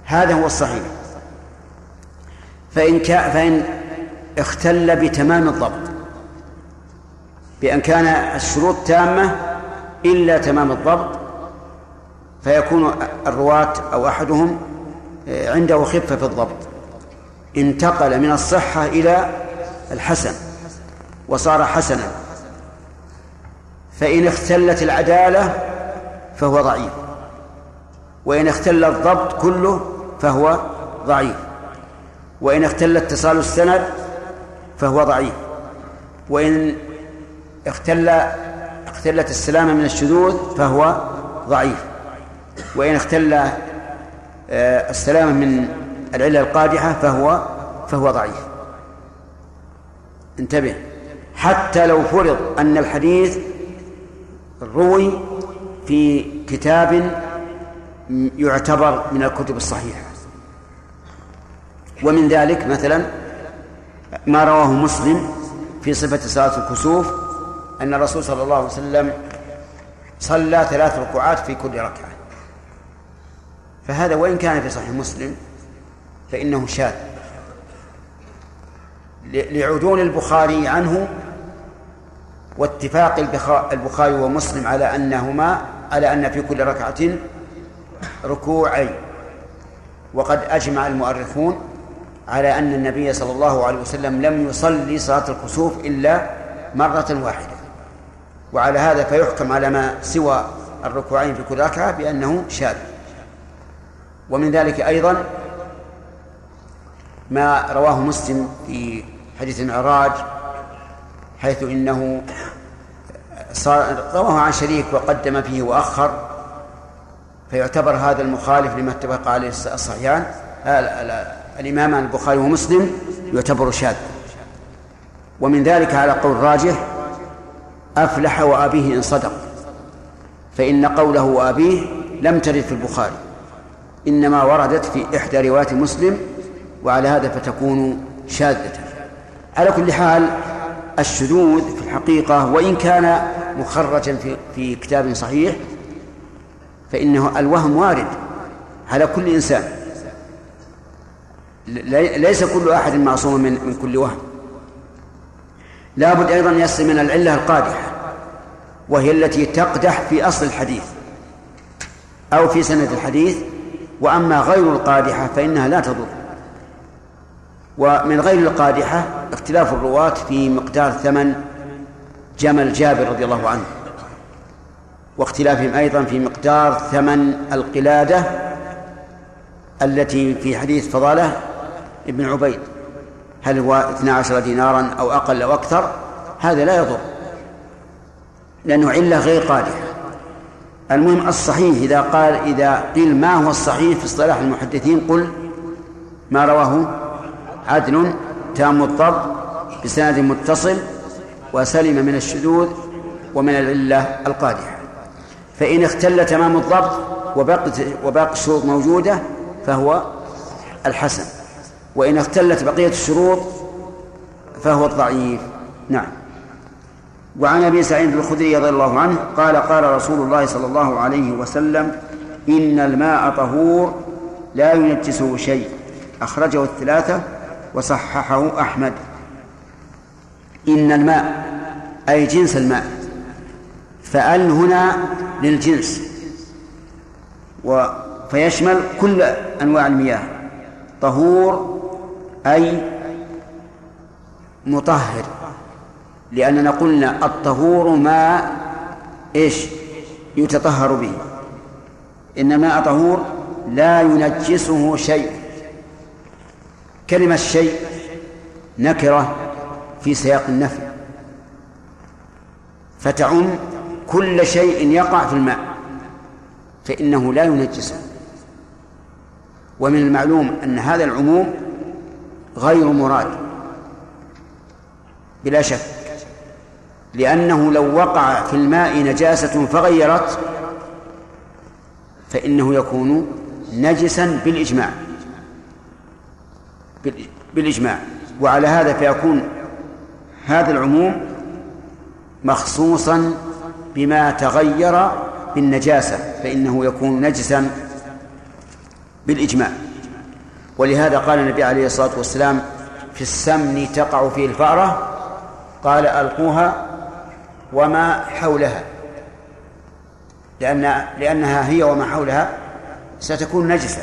هذا هو الصحيح. فإن كا فإن اختل بتمام الضبط بأن كان الشروط تامة إلا تمام الضبط فيكون الرواة أو أحدهم آه، عنده خفة في الضبط. انتقل من الصحة إلى الحسن وصار حسنا. فإن اختلت العدالة فهو ضعيف وإن اختل الضبط كله فهو ضعيف. وإن اختل اتصال السند فهو ضعيف. وإن اختل اختلت السلامة من الشذوذ فهو ضعيف. وإن اختل آه، السلامة من العلة القادحة فهو فهو ضعيف. انتبه. حتى لو فرض أن الحديث روي في كتاب يعتبر من الكتب الصحيحة. ومن ذلك مثلا ما رواه مسلم في صفة صلاة الكسوف أن الرسول صلى الله عليه وسلم صلى ثلاث ركوعات في كل ركعة. فهذا وإن كان في صحيح مسلم فإنه شاذ. لعدول البخاري عنه واتفاق البخاري ومسلم على أنهما على أن في كل ركعة ركوعين. وقد أجمع المؤرخون على أن النبي صلى الله عليه وسلم لم يصلي صلاة الكسوف إلا مرة واحدة. وعلى هذا فيحكم على ما سوى الركوعين في كل ركعة بأنه شاذ. ومن ذلك أيضا ما رواه مسلم في حديث المعراج حيث إنه رواه عن شريك وقدم فيه وأخر فيعتبر هذا المخالف لما اتفق عليه الصحيحان الإمام البخاري ومسلم يعتبر شاذ. ومن ذلك على قول راجح أفلح وأبيه إن صدق. فإن قوله وأبيه لم ترد في البخاري إنما وردت في إحدى روايات مسلم وعلى هذا فتكون شاذة. على كل حال الشذوذ في الحقيقة وإن كان مخرجا في في كتاب صحيح فإنه الوهم وارد على كل إنسان. ليس كل أحد معصوم من من كل وهم. لابد أيضا يصل من العلة القادحة وهي التي تقدح في أصل الحديث أو في سند الحديث وأما غير القادحة فإنها لا تضر. ومن غير القادحة اختلاف الرواة في مقدار ثمن جمل جابر رضي الله عنه واختلافهم أيضا في مقدار ثمن القلادة التي في حديث فضالة ابن عبيد. هل هو 12 دينارا أو أقل أو أكثر؟ هذا لا يضر لأنه علة غير قادحة. المهم الصحيح إذا قال إذا قيل ما هو الصحيح في اصطلاح المحدثين قل ما رواه عدل تام الضبط بسند متصل وسلم من الشذوذ ومن العلة القادحة. فإن اختل تمام الضبط وبقت وباقي الشروط موجودة فهو الحسن. وإن اختلت بقية الشروط فهو الضعيف. نعم. وعن أبي سعيد الخدري رضي الله عنه قال قال رسول الله صلى الله عليه وسلم إن الماء طهور لا ينجسه شيء. أخرجه الثلاثة وصححه أحمد. إن الماء أي جنس الماء فأل هنا للجنس و فيشمل كل أنواع المياه طهور أي مطهر. لأننا قلنا الطهور ما إيش يتطهر به. إن الماء طهور لا ينجسه شيء. كلمة شيء نكرة في سياق النفي. فتعم كل شيء يقع في الماء فإنه لا ينجسه. ومن المعلوم أن هذا العموم غير مراد. بلا شك. لأنه لو وقع في الماء نجاسة فغيرت فإنه يكون نجسا بالإجماع. بالإجماع. وعلى هذا فيكون هذا العموم مخصوصا بما تغير بالنجاسة فإنه يكون نجسا بالإجماع. ولهذا قال النبي عليه الصلاة والسلام في السمن تقع فيه الفأرة؟ قال ألقوها وما حولها. لأن لأنها هي وما حولها ستكون نجسة.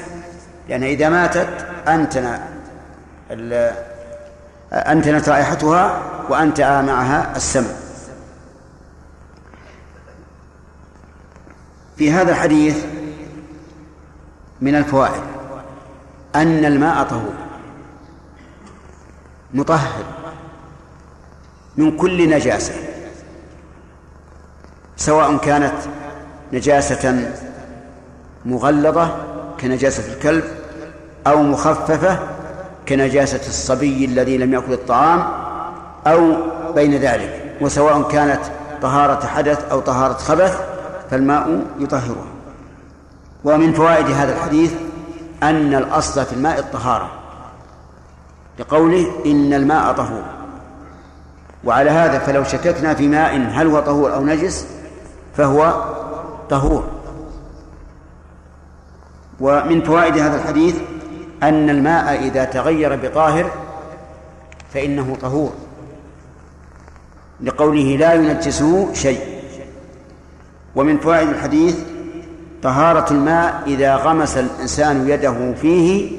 لأن إذا ماتت أنتن أنتنت رائحتها وأنتأ معها السم في هذا الحديث من الفوائد. أن الماء طهور. مطهر. من كل نجاسة. سواء كانت نجاسة مغلظة كنجاسة الكلب أو مخففة كنجاسة الصبي الذي لم يأكل الطعام أو بين ذلك. وسواء كانت طهارة حدث أو طهارة خبث فالماء يطهرها ومن فوائد هذا الحديث أن الأصل في الماء الطهارة لقوله إن الماء طهور. وعلى هذا فلو شككنا في ماء هل هو طهور أو نجس فهو طهور. ومن فوائد هذا الحديث أن الماء إذا تغير بطاهر فإنه طهور. لقوله لا ينجسه شيء. ومن فوائد الحديث طهارة الماء إذا غمس الإنسان يده فيه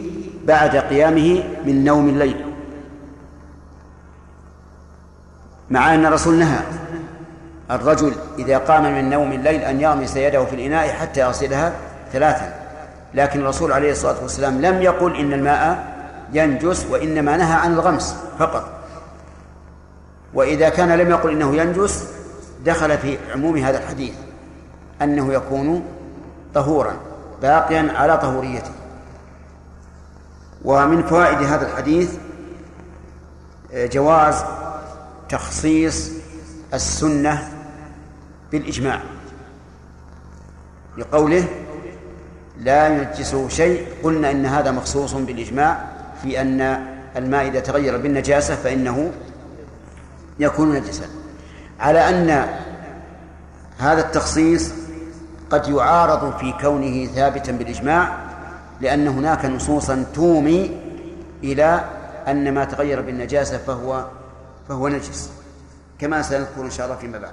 بعد قيامه من نوم الليل. مع أن الرسول نهى الرجل إذا قام من نوم الليل أن يغمس يده في الإناء حتى يغسلها ثلاثا. لكن الرسول عليه الصلاة والسلام لم يقل إن الماء ينجس وإنما نهى عن الغمس فقط. وإذا كان لم يقل إنه ينجس دخل في عموم هذا الحديث أنه يكون طهورا باقيا على طهوريته. ومن فوائد هذا الحديث جواز تخصيص السنة بالإجماع. لقوله لا ينجسه شيء قلنا إن هذا مخصوص بالإجماع في أن الماء إذا تغير بالنجاسة فإنه يكون نجسا. على أن هذا التخصيص قد يعارض في كونه ثابتا بالإجماع لأن هناك نصوصا تومي إلى أن ما تغير بالنجاسة فهو فهو نجس كما سنذكر إن شاء الله فيما بعد.